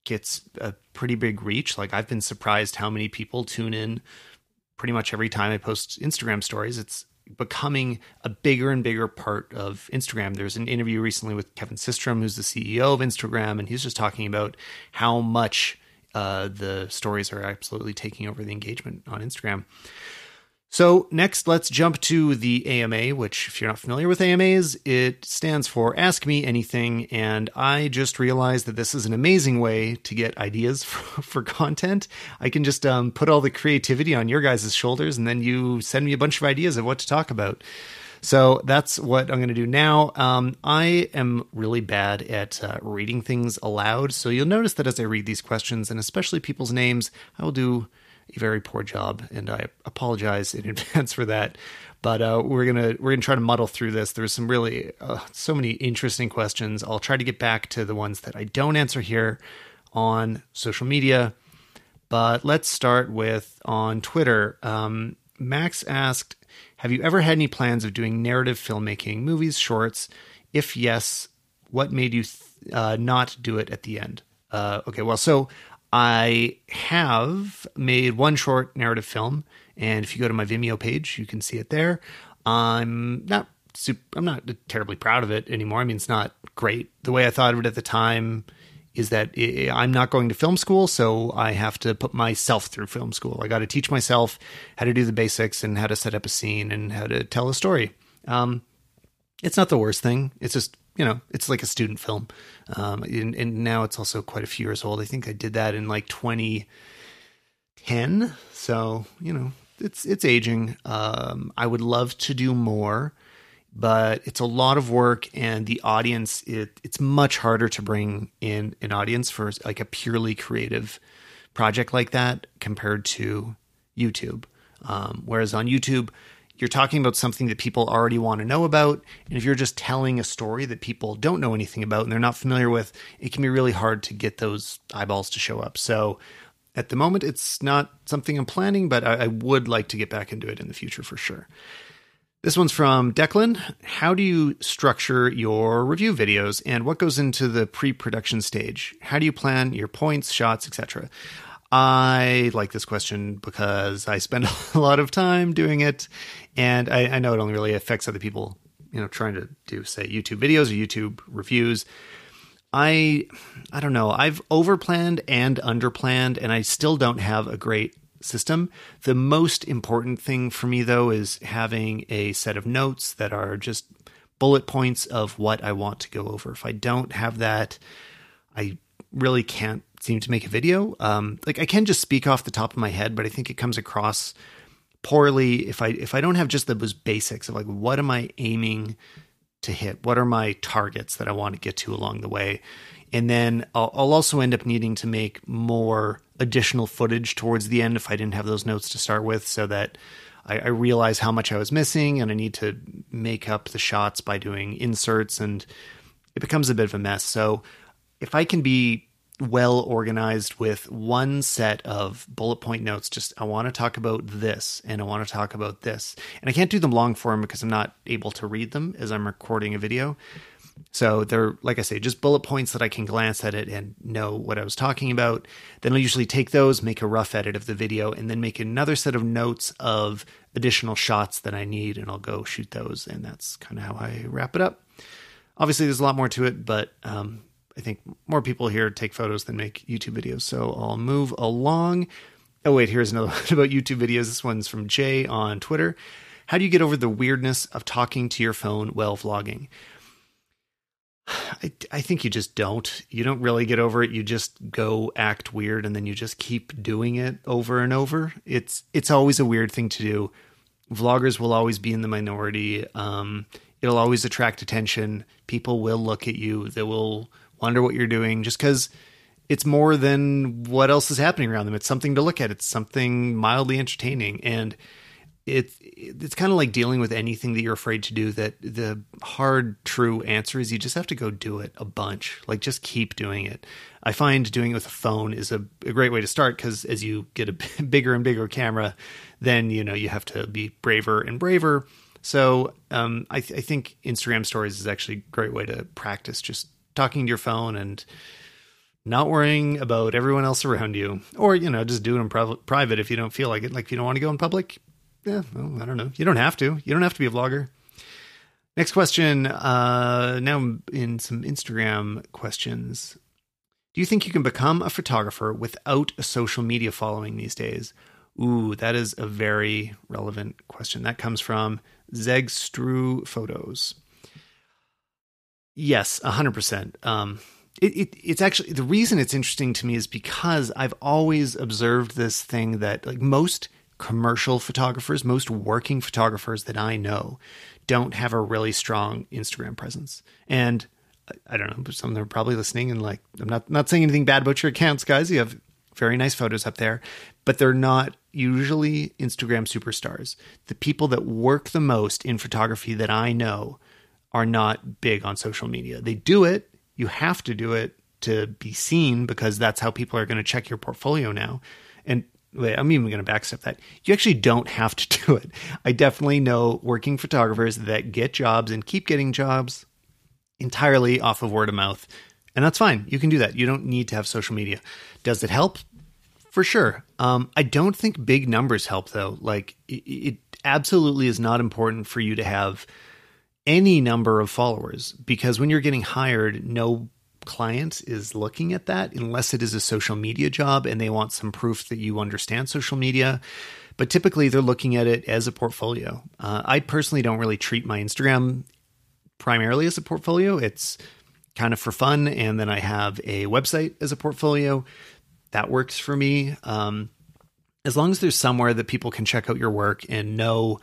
gets a pretty big reach. Like I've been surprised how many people tune in pretty much every time I post Instagram stories. It's becoming a bigger and bigger part of Instagram. There's an interview recently with Kevin Systrom, who's the CEO of Instagram, and he's just talking about how much uh, the stories are absolutely taking over the engagement on Instagram. So, next, let's jump to the AMA, which, if you're not familiar with AMAs, it stands for Ask Me Anything. And I just realized that this is an amazing way to get ideas [LAUGHS] for, for content. I can just um, put all the creativity on your guys' shoulders, and then you send me a bunch of ideas of what to talk about. So that's what I'm going to do now. Um, I am really bad at uh, reading things aloud. So you'll notice that as I read these questions, and especially people's names, I will do a very poor job, and I apologize in [LAUGHS] advance for that. But uh, we're gonna we're gonna try to muddle through this. There's some really uh, so many interesting questions. I'll try to get back to the ones that I don't answer here on social media. But let's start with on Twitter. Um, Max asked, "Have you ever had any plans of doing narrative filmmaking, movies, shorts? If yes, what made you th- uh, not do it at the end?" Uh, okay, well, so I have made one short narrative film, and if you go to my Vimeo page, you can see it there. I'm not super, I'm not terribly proud of it anymore. I mean, it's not great the way I thought of it at the time. is that I'm not going to film school, so I have to put myself through film school. I got to teach myself how to do the basics and how to set up a scene and how to tell a story. Um, it's not the worst thing. It's just you know, it's like a student film. Um, and, and, now it's also quite a few years old. I think I did that in like 2010. So, you know, it's, it's aging. Um, I would love to do more, but it's a lot of work and the audience, it, it's much harder to bring in an audience for like a purely creative project like that compared to YouTube. Um, whereas on YouTube, you're talking about something that people already want to know about. And if you're just telling a story that people don't know anything about and they're not familiar with, it can be really hard to get those eyeballs to show up. So at the moment, it's not something I'm planning, but I, I would like to get back into it in the future for sure. This one's from Declan. How do you structure your review videos and what goes into the pre production stage? How do you plan your points, shots, etc.? I like this question because I spend [LAUGHS] a lot of time doing it, and I, I, know it only really affects other people. You know, trying to do say YouTube videos or YouTube reviews. I, I don't know. I've overplanned and underplanned, and I still don't have a great system. The most important thing for me, though, is having a set of notes that are just bullet points of what I want to go over. If I don't have that, I really can't seem to make a video. Um, like I can just speak off the top of my head, but I think it comes across poorly if I if I don't have just those basics of like what am I aiming to hit? What are my targets that I want to get to along the way? And then I'll, I'll also end up needing to make more additional footage towards the end if I didn't have those notes to start with, so that I, I realize how much I was missing, and I need to make up the shots by doing inserts, and it becomes a bit of a mess. So if I can be well organized with one set of bullet point notes. Just, I want to talk about this and I want to talk about this. And I can't do them long form because I'm not able to read them as I'm recording a video. So they're, like I say, just bullet points that I can glance at it and know what I was talking about. Then I'll usually take those, make a rough edit of the video, and then make another set of notes of additional shots that I need, and I'll go shoot those. And that's kind of how I wrap it up. Obviously, there's a lot more to it, but um, I think more people here take photos than make YouTube videos. So I'll move along. Oh, wait, here's another [LAUGHS] one about YouTube videos. This one's from Jay on Twitter. How do you get over the weirdness of talking to your phone while vlogging? [SIGHS] I, I think you just don't. You don't really get over it. You just go act weird and then you just keep doing it over and over. It's it's always a weird thing to do. Vloggers will always be in the minority. Um, it'll always attract attention. People will look at you. They will wonder what you're doing just because it's more than what else is happening around them. It's something to look at. It's something mildly entertaining. And it's it's kind of like dealing with anything that you're afraid to do that the hard true answer is you just have to go do it a bunch like just keep doing it i find doing it with a phone is a, a great way to start because as you get a [LAUGHS] bigger and bigger camera then you know you have to be braver and braver so um, I, th- I think instagram stories is actually a great way to practice just talking to your phone and not worrying about everyone else around you, or you know, just doing them private, private if you don't feel like it. Like if you don't want to go in public, yeah, well, I don't know. You don't have to. You don't have to be a vlogger. Next question. Uh, now in some Instagram questions. Do you think you can become a photographer without a social media following these days? Ooh, that is a very relevant question. That comes from Zegstru Photos. Yes, hundred um, percent. It, it, it's actually the reason it's interesting to me is because I've always observed this thing that like most commercial photographers, most working photographers that I know, don't have a really strong Instagram presence. And I don't know, some of them are probably listening and like I'm not not saying anything bad about your accounts, guys. You have very nice photos up there, but they're not usually Instagram superstars. The people that work the most in photography that I know are not big on social media. They do it, you have to do it to be seen because that's how people are going to check your portfolio now. And wait, I'm even going to backstep that. You actually don't have to [LAUGHS] do it. I definitely know working photographers that get jobs and keep getting jobs entirely off of word of mouth. And that's fine. You can do that. You don't need to have social media. Does it help? For sure. Um, I don't think big numbers help though. Like it, it absolutely is not important for you to have any number of followers because when you're getting hired, no client is looking at that unless it is a social media job and they want some proof that you understand social media. But typically, they're looking at it as a portfolio. Uh, I personally don't really treat my Instagram primarily as a portfolio. It's kind of for fun. And then I have a website as a portfolio. That works for me. Um, as long as there's somewhere that people can check out your work and know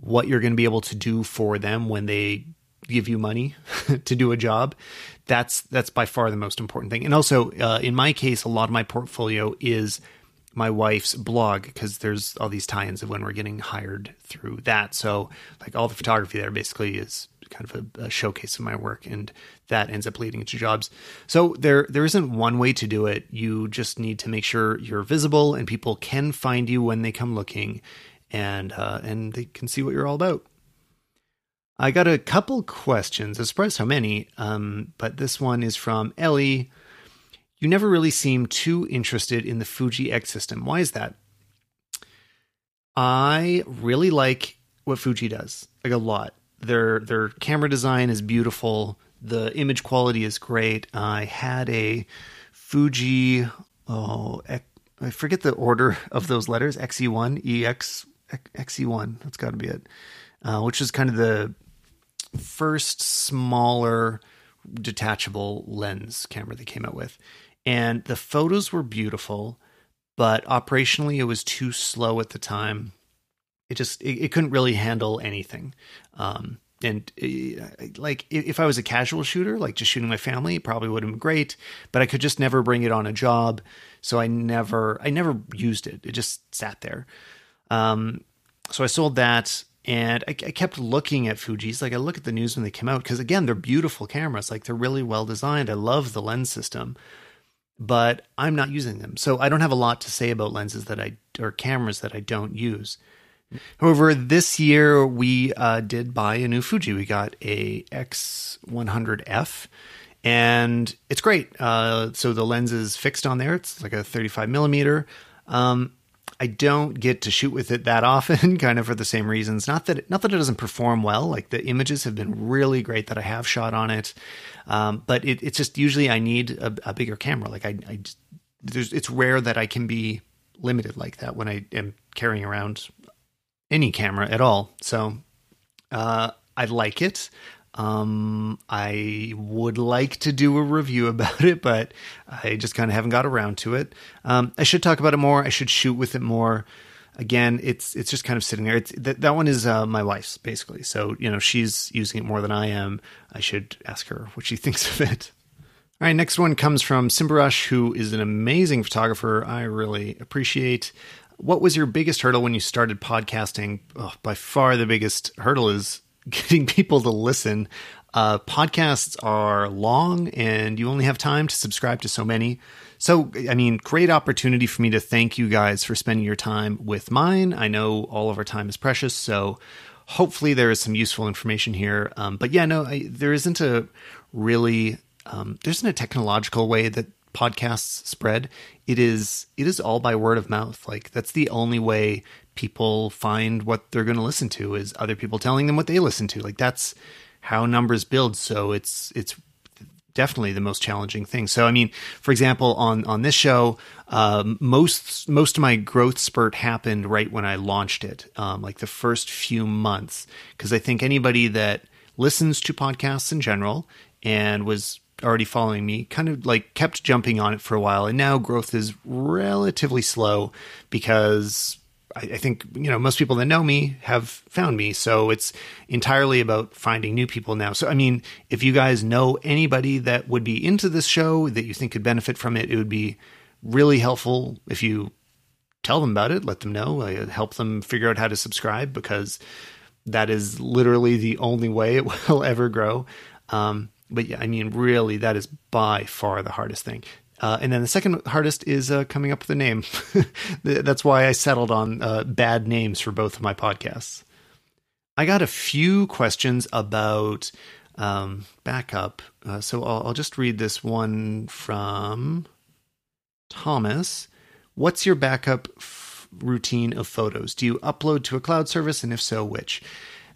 what you're going to be able to do for them when they give you money [LAUGHS] to do a job that's that's by far the most important thing. And also uh, in my case a lot of my portfolio is my wife's blog because there's all these tie-ins of when we're getting hired through that. So like all the photography there basically is kind of a, a, showcase of my work and that ends up leading to jobs. So there there isn't one way to do it. You just need to make sure you're visible and people can find you when they come looking and uh, and they can see what you're all about i got a couple questions i was surprised how many um, but this one is from ellie you never really seem too interested in the fuji x system why is that i really like what fuji does like a lot their their camera design is beautiful. The image quality is great. I had a Fuji. Oh, I forget the order of those letters. XE1, EX, XE1. That's got to be it. Uh, which is kind of the first smaller detachable lens camera they came out with. And the photos were beautiful, but operationally it was too slow at the time it just it, it couldn't really handle anything. Um, and uh, like if I was a casual shooter, like just shooting my family, it probably would have been great. But I could just never bring it on a job, so I never I never used it. It just sat there. Um, so I sold that, and I, I, kept looking at Fuji's. Like I look at the news when they came out because again, they're beautiful cameras. Like they're really well designed. I love the lens system, but I'm not using them, so I don't have a lot to say about lenses that I or cameras that I don't use. However, this year we uh, did buy a new Fuji. We got a X100F, and it's great. Uh, so the lens is fixed on there. It's like a 35 millimeter. Um, I don't get to shoot with it that [LAUGHS] often, kind of for the same reasons. Not that it, not that it doesn't perform well. Like the images have been really great that I have shot on it, um, but it, it's just usually I need a, a bigger camera. Like I, I there's it's rare that I can be limited like that when I am carrying around any camera at all. So uh, I like it. Um, I would like to do a review about it, but I just kind of haven't got around to it. Um, I should talk about it more. I should shoot with it more. Again, it's it's just kind of sitting there. It's that that one is uh, my wife's basically. So you know she's using it more than I am. I should ask her what she [LAUGHS] thinks of it. All right, next one comes from Simbarush, who is an amazing photographer. I really appreciate. What was your biggest hurdle when you started podcasting? Oh, by far, the biggest hurdle is [LAUGHS] getting people to listen. Uh, podcasts are long, and you only have time to subscribe to so many. So, I mean, great opportunity for me to thank you guys for spending your time with mine. I know all of our time is precious, so hopefully there is some useful information here. Um, but yeah, no, I, there isn't a really um, there isn't a technological way that podcasts spread, it is it is all by word of mouth. Like that's the only way people find what they're going to listen to is other people telling them what they listen to. Like that's how numbers build. So it's it's definitely the most challenging thing. So I mean, for example, on on this show, um, most most of my growth spurt happened right when I launched it, um, like the first few months, because I think anybody that listens to podcasts in general and was already following me kind of like kept jumping on it for a while and now growth is relatively slow because I, I, think you know most people that know me have found me. So it's entirely about finding new people now. So i mean if you guys know anybody that would be into this show that you think could benefit from it it would be really helpful if you tell them about it let them know uh, help them figure out how to subscribe because that is literally the only way it [LAUGHS] will ever grow. Um, but yeah, I mean, really, that is by far the hardest thing. Uh, and then the second hardest is uh, coming up with a name. [LAUGHS] That's why I settled on uh, bad names for both of my podcasts. I got a few questions about um, backup. Uh, so I'll, I'll just read this one from Thomas. What's your backup f- routine of photos? Do you upload to a cloud service? And if so, which?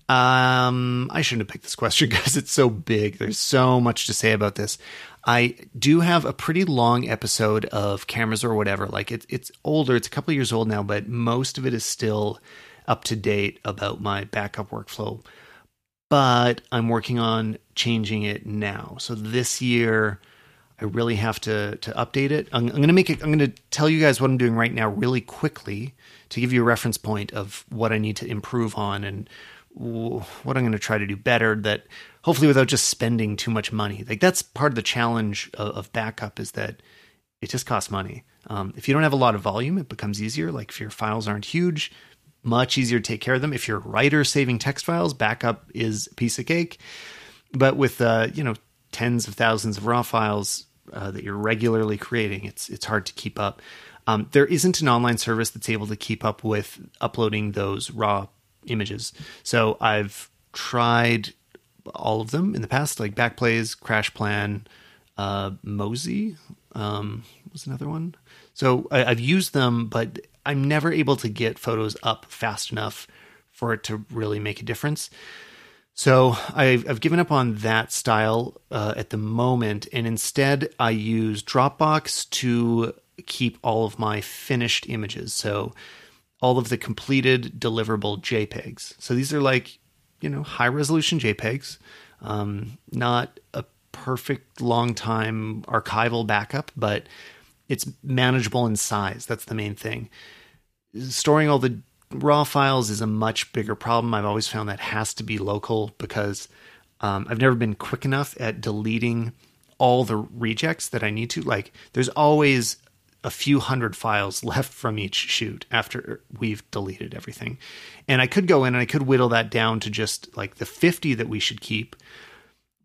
Um, I shouldn't have picked this question [LAUGHS] because it's so big. There's so much to say about this. I do have a pretty long episode of cameras or whatever. Like it, it's older, it's a couple years old now, but most of it is still up to date about my backup workflow. But I'm working on changing it now. So this year, I really have to to update it. I'm, I'm going to make it. I'm going to tell you guys what I'm doing right now, really quickly, to give you a reference point of what I need to improve on and what I'm going to try to do better. That hopefully without just spending too much money. Like that's part of the challenge of, of backup is that it just costs money. Um, if you don't have a lot of volume, it becomes easier. Like if your files aren't huge, much easier to take care of them. If you're a writer saving text files, backup is a piece of cake. But with uh, you know tens of thousands of raw files uh, that you're regularly creating, it's it's hard to keep up. Um, there isn't an online service that's able to keep up with uploading those raw images. So I've tried all of them in the past, like Backblaze, CrashPlan, uh, Mozy um, was another one. So I, I've used them, but I'm never able to get photos up fast enough for it to really make a difference. So I've, I've given up on that style uh, at the moment, and instead I use Dropbox to keep all of my finished images. So all of the completed deliverable JPEGs. So these are like, you know, high resolution JPEGs, um, not a perfect long time archival backup, but it's manageable in size. That's the main thing. Storing all the raw files is a much bigger problem. I've always found that has to be local because um, I've never been quick enough at deleting all the rejects that I need to. Like, there's always a few hundred files left from each shoot after we've deleted everything. And I could go in and I could whittle that down to just like the 50 that we should keep.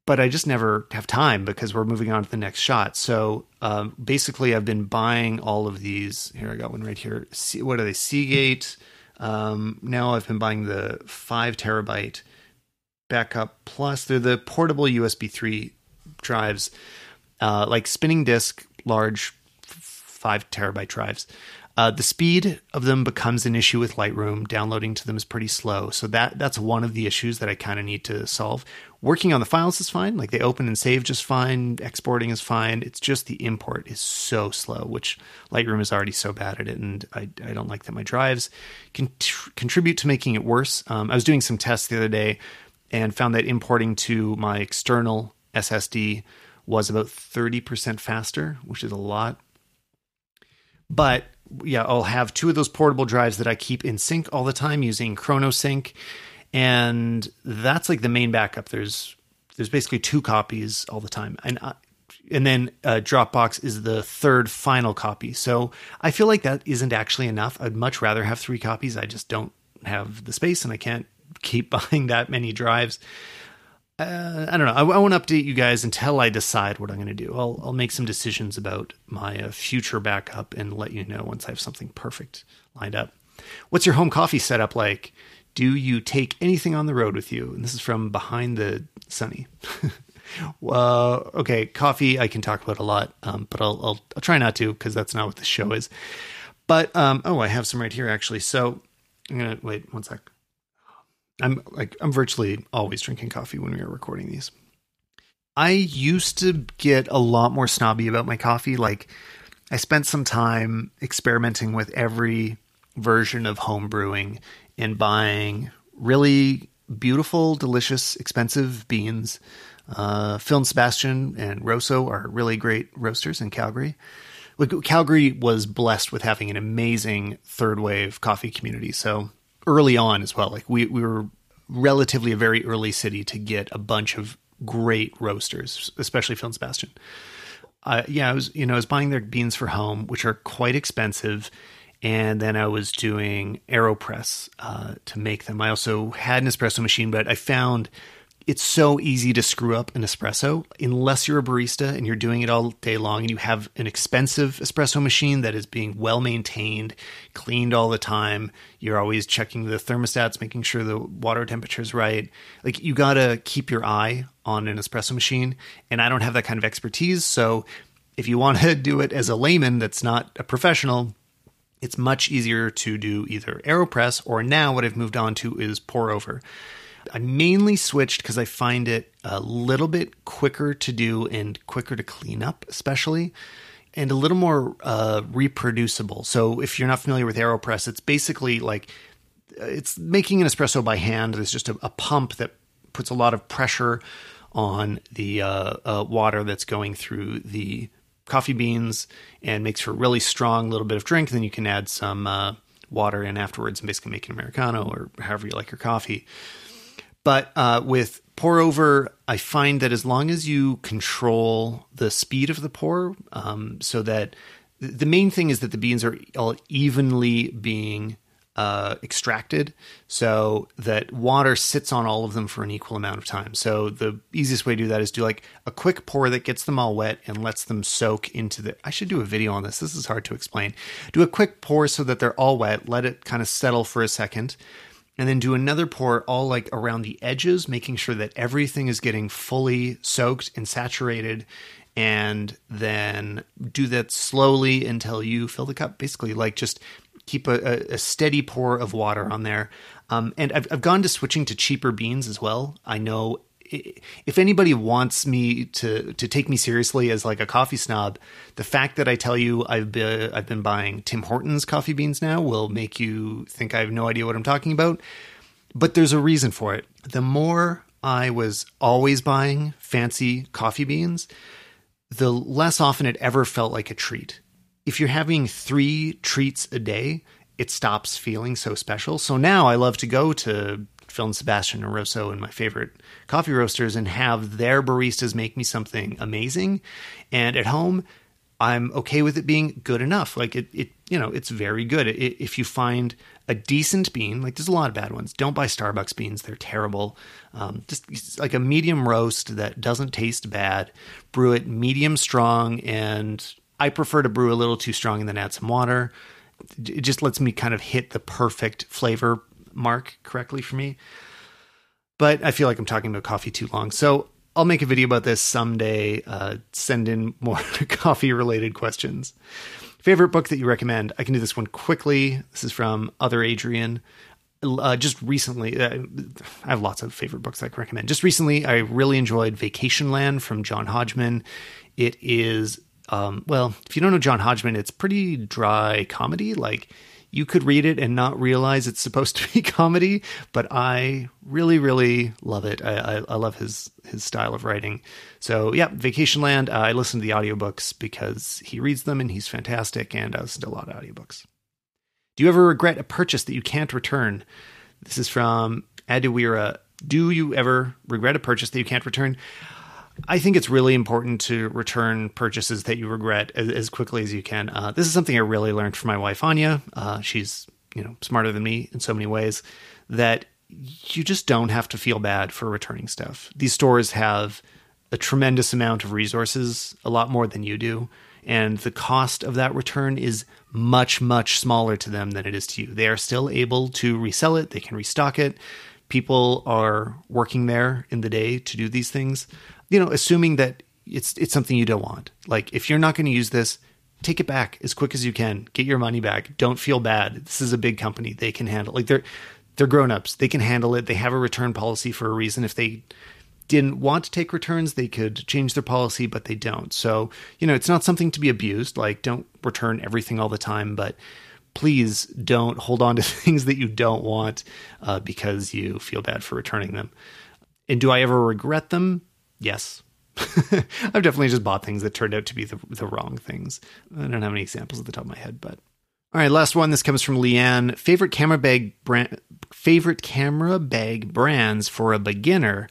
But I just never have time because we're moving on to the next shot. So um, basically, I've been buying all of these. Here, I got one right here. what are they? Seagate. Um, now I've been buying the five terabyte backup plus. They're the portable USB 3 drives, uh, like spinning disk, large five terabyte drives. Uh, the speed of them becomes an issue with Lightroom. Downloading to them is pretty slow, so that that's one of the issues that I kind of need to solve. Working on the files is fine; like they open and save just fine. Exporting is fine. It's just the import is so slow, which Lightroom is already so bad at it, and I, I don't like that my drives can tr- contribute to making it worse. Um, I was doing some tests the other day and found that importing to my external SSD was about 30% faster, which is a lot. But yeah, I'll have two of those portable drives that I keep in sync all the time using ChronoSync, and that's like the main backup. There's there's basically two copies all the time, and uh, and then uh, Dropbox is the third final copy. So I feel like that isn't actually enough. I'd much rather have three copies. I just don't have the space, and I can't keep [LAUGHS] buying that many drives uh, I don't know. I, I, won't update you guys until I decide what I'm going to do. I'll, I'll make some decisions about my uh, future backup and let you know once I have something perfect lined up. What's your home coffee setup like? Do you take anything on the road with you? And this is from Behind the Sunny. [LAUGHS] okay, coffee I can talk about a lot, um, but I'll, I'll, I'll try not to because that's not what the show is. But um, oh, I have some right here actually. So I'm gonna wait one sec. I'm like I'm virtually always drinking coffee when we are recording these. I used to get a lot more snobby about my coffee. Like I spent some time experimenting with every version of home brewing and buying really beautiful, delicious, expensive beans. Uh, Phil and Sebastian and Rosso are really great roasters in Calgary. Calgary was blessed with having an amazing third wave coffee community. So early on as well. Like we we were relatively a very early city to get a bunch of great roasters, especially Phil and Sebastian. Uh, yeah, I was you know I was buying their beans for home, which are quite expensive, and then I was doing Aeropress uh, to make them. I also had an espresso machine, but I found it's so easy to screw up an espresso unless you're a barista and you're doing it all day long and you have an expensive espresso machine that is being well maintained, cleaned all the time. You're always checking the thermostats, making sure the water temperature is right. Like you got to keep your eye on an espresso machine. And I don't have that kind of expertise. So if you want to [LAUGHS] do it as a layman that's not a professional, it's much easier to do either AeroPress or now what I've moved on to is pour over. I mainly switched because I find it a little bit quicker to do and quicker to clean up, especially, and a little more uh, reproducible. So if you're not familiar with AeroPress, it's basically like it's making an espresso by hand. There's just a, a pump that puts a lot of pressure on the uh, uh, water that's going through the coffee beans and makes for a really strong little bit of drink. Then you can add some uh, water in afterwards and basically make an Americano or however you like your coffee. But uh, with pour over, I find that as long as you control the speed of the pour, um, so that the main thing is that the beans are all evenly being uh, extracted so that water sits on all of them for an equal amount of time. So the easiest way to do that is do like a quick pour that gets them all wet and lets them soak into the. I should do a video on this. This is hard to explain. Do a quick pour so that they're all wet. Let it kind of settle for a second. And then do another pour all like around the edges, making sure that everything is getting fully soaked and saturated and then do that slowly until you fill the cup. Basically, like just keep a, a steady pour of water on there. Um, and I've, I've gone to switching to cheaper beans as well. I know if anybody wants me to to take me seriously as like a coffee snob, the fact that I tell you I've been I've been buying Tim Hortons coffee beans now will make you think I have no idea what I'm talking about. But there's a reason for it. The more I was always buying fancy coffee beans, the less often it ever felt like a treat. If you're having three treats a day, it stops feeling so special. So now I love to go to Phil and Sebastian Rosso and my favorite coffee roasters and have their baristas make me something amazing. And at home, I'm okay with it being good enough. Like it, it you know, it's very good. It, if you find a decent bean, like there's a lot of bad ones. Don't buy Starbucks beans; they're terrible. Um, just like a medium roast that doesn't taste bad. Brew it medium strong, and I prefer to brew a little too strong and then add some water. It just lets me kind of hit the perfect flavor mark correctly for me. But I feel like I'm talking about coffee too long, so I'll make a video about this someday. Uh, send in more [LAUGHS] coffee related questions. Favorite book that you recommend? I can do this one quickly. This is from Other Adrian. Uh, just recently, uh, I have lots of favorite books I can recommend. Just recently, I really enjoyed Vacationland from John Hodgman. It is, um, well, if you don't know John Hodgman, it's pretty dry comedy. Like you could read it and not realize it's supposed to be [LAUGHS] comedy, but I really, really love it. I, I, I love his his style of writing. So yeah, Vacationland. Uh, I listen to the audiobooks because he reads them and he's fantastic, and I listen to a lot of audiobooks. Do you ever regret a purchase that you can't return? This is from Adewira. Do you ever regret a purchase that you can't return? I think it's really important to return purchases that you regret as, as quickly as you can. Uh, this is something I really learned from my wife Anya. Uh, she's you know smarter than me in so many ways that you just don't have to feel bad for returning stuff. These stores have a tremendous amount of resources, a lot more than you do, and the cost of that return is much much smaller to them than it is to you. They are still able to resell it. They can restock it. People are working there in the day to do these things you know, assuming that it's it's something you don't want. Like if you're not going to use this, take it back as quick as you can. Get your money back. Don't feel bad. This is a big company. They can handle like they're they're grown-ups. They can handle it. They have a return policy for a reason. If they didn't want to take returns, they could change their policy, but they don't. So, you know, it's not something to be abused. Like don't return everything all the time, but please don't hold on to [LAUGHS] things that you don't want uh, because you feel bad for returning them. And do I ever regret them? Yes. [LAUGHS] I've definitely just bought things that turned out to be the, the wrong things. I don't have any examples at the top of my head, but all right, last one. This comes from Leanne. Favorite camera bag brand, favorite camera bag brands for a beginner.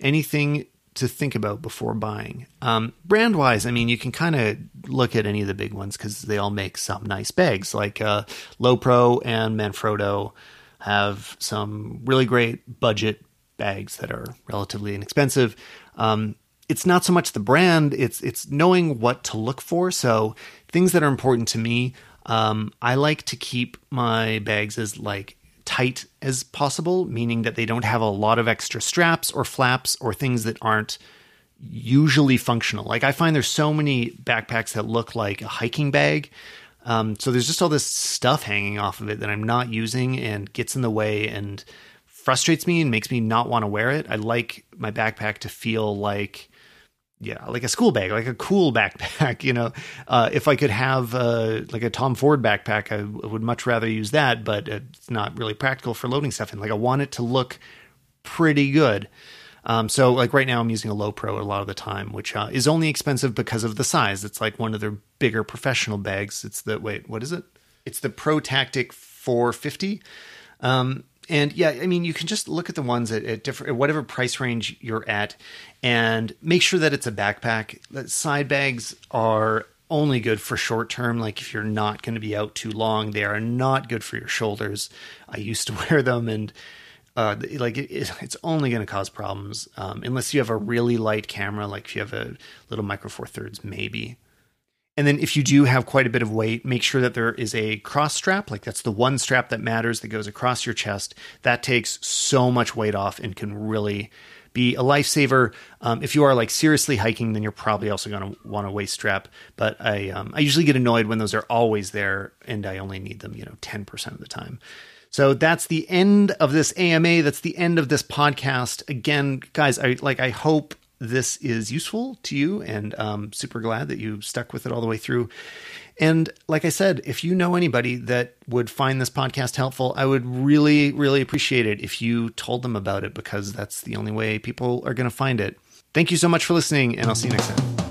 Anything to think about before buying. Um, brand wise, I mean, you can kind of look at any of the big ones because they all make some nice bags. Like uh, Lowepro and Manfrotto have some really great budget bags that are relatively inexpensive. Um, it's not so much the brand; it's it's knowing what to look for. So things that are important to me. Um, I like to keep my bags as like tight as possible, meaning that they don't have a lot of extra straps or flaps or things that aren't usually functional. Like I find there's so many backpacks that look like a hiking bag. Um, so there's just all this stuff hanging off of it that I'm not using and gets in the way and frustrates me and makes me not want to wear it. I like my backpack to feel like yeah, like a school bag, like a cool [LAUGHS] backpack. You know, uh, if I could have uh, like a Tom Ford backpack, I would much rather use that. But it's not really practical for loading stuff in. Like I want it to look pretty good. Um, so like right now, I'm using a Lowepro a lot of the time, which uh, is only expensive because of the size. It's like one of their bigger professional bags. It's the wait, what is it? It's the Pro Tactic 450. Um, and yeah, I mean, you can just look at the ones at, at different, at whatever price range you're at, and make sure that it's a backpack. Side bags are only good for short term. Like if you're not going to be out too long, they are not good for your shoulders. I used to [LAUGHS] wear them, and uh, like it, it's only going to cause problems um, unless you have a really light camera. Like if you have a little micro four thirds, maybe. And then if you do have quite a bit of weight, make sure that there is a cross strap. Like that's the one strap that matters that goes across your chest. That takes so much weight off and can really be a lifesaver. Um, if you are like seriously hiking, then you're probably also going to want a waist strap. But I um, I usually get annoyed when those are always there and I only need them, you know, ten percent of the time. So that's the end of this AMA. That's the end of this podcast. Again, guys, I like I hope this is useful to you and um, super glad that you stuck with it all the way through. And like I said, if you know anybody that would find this podcast helpful, I would really, really appreciate it if you told them about it because that's the only way people are going to find it. Thank you so much for listening, and I'll see you next time.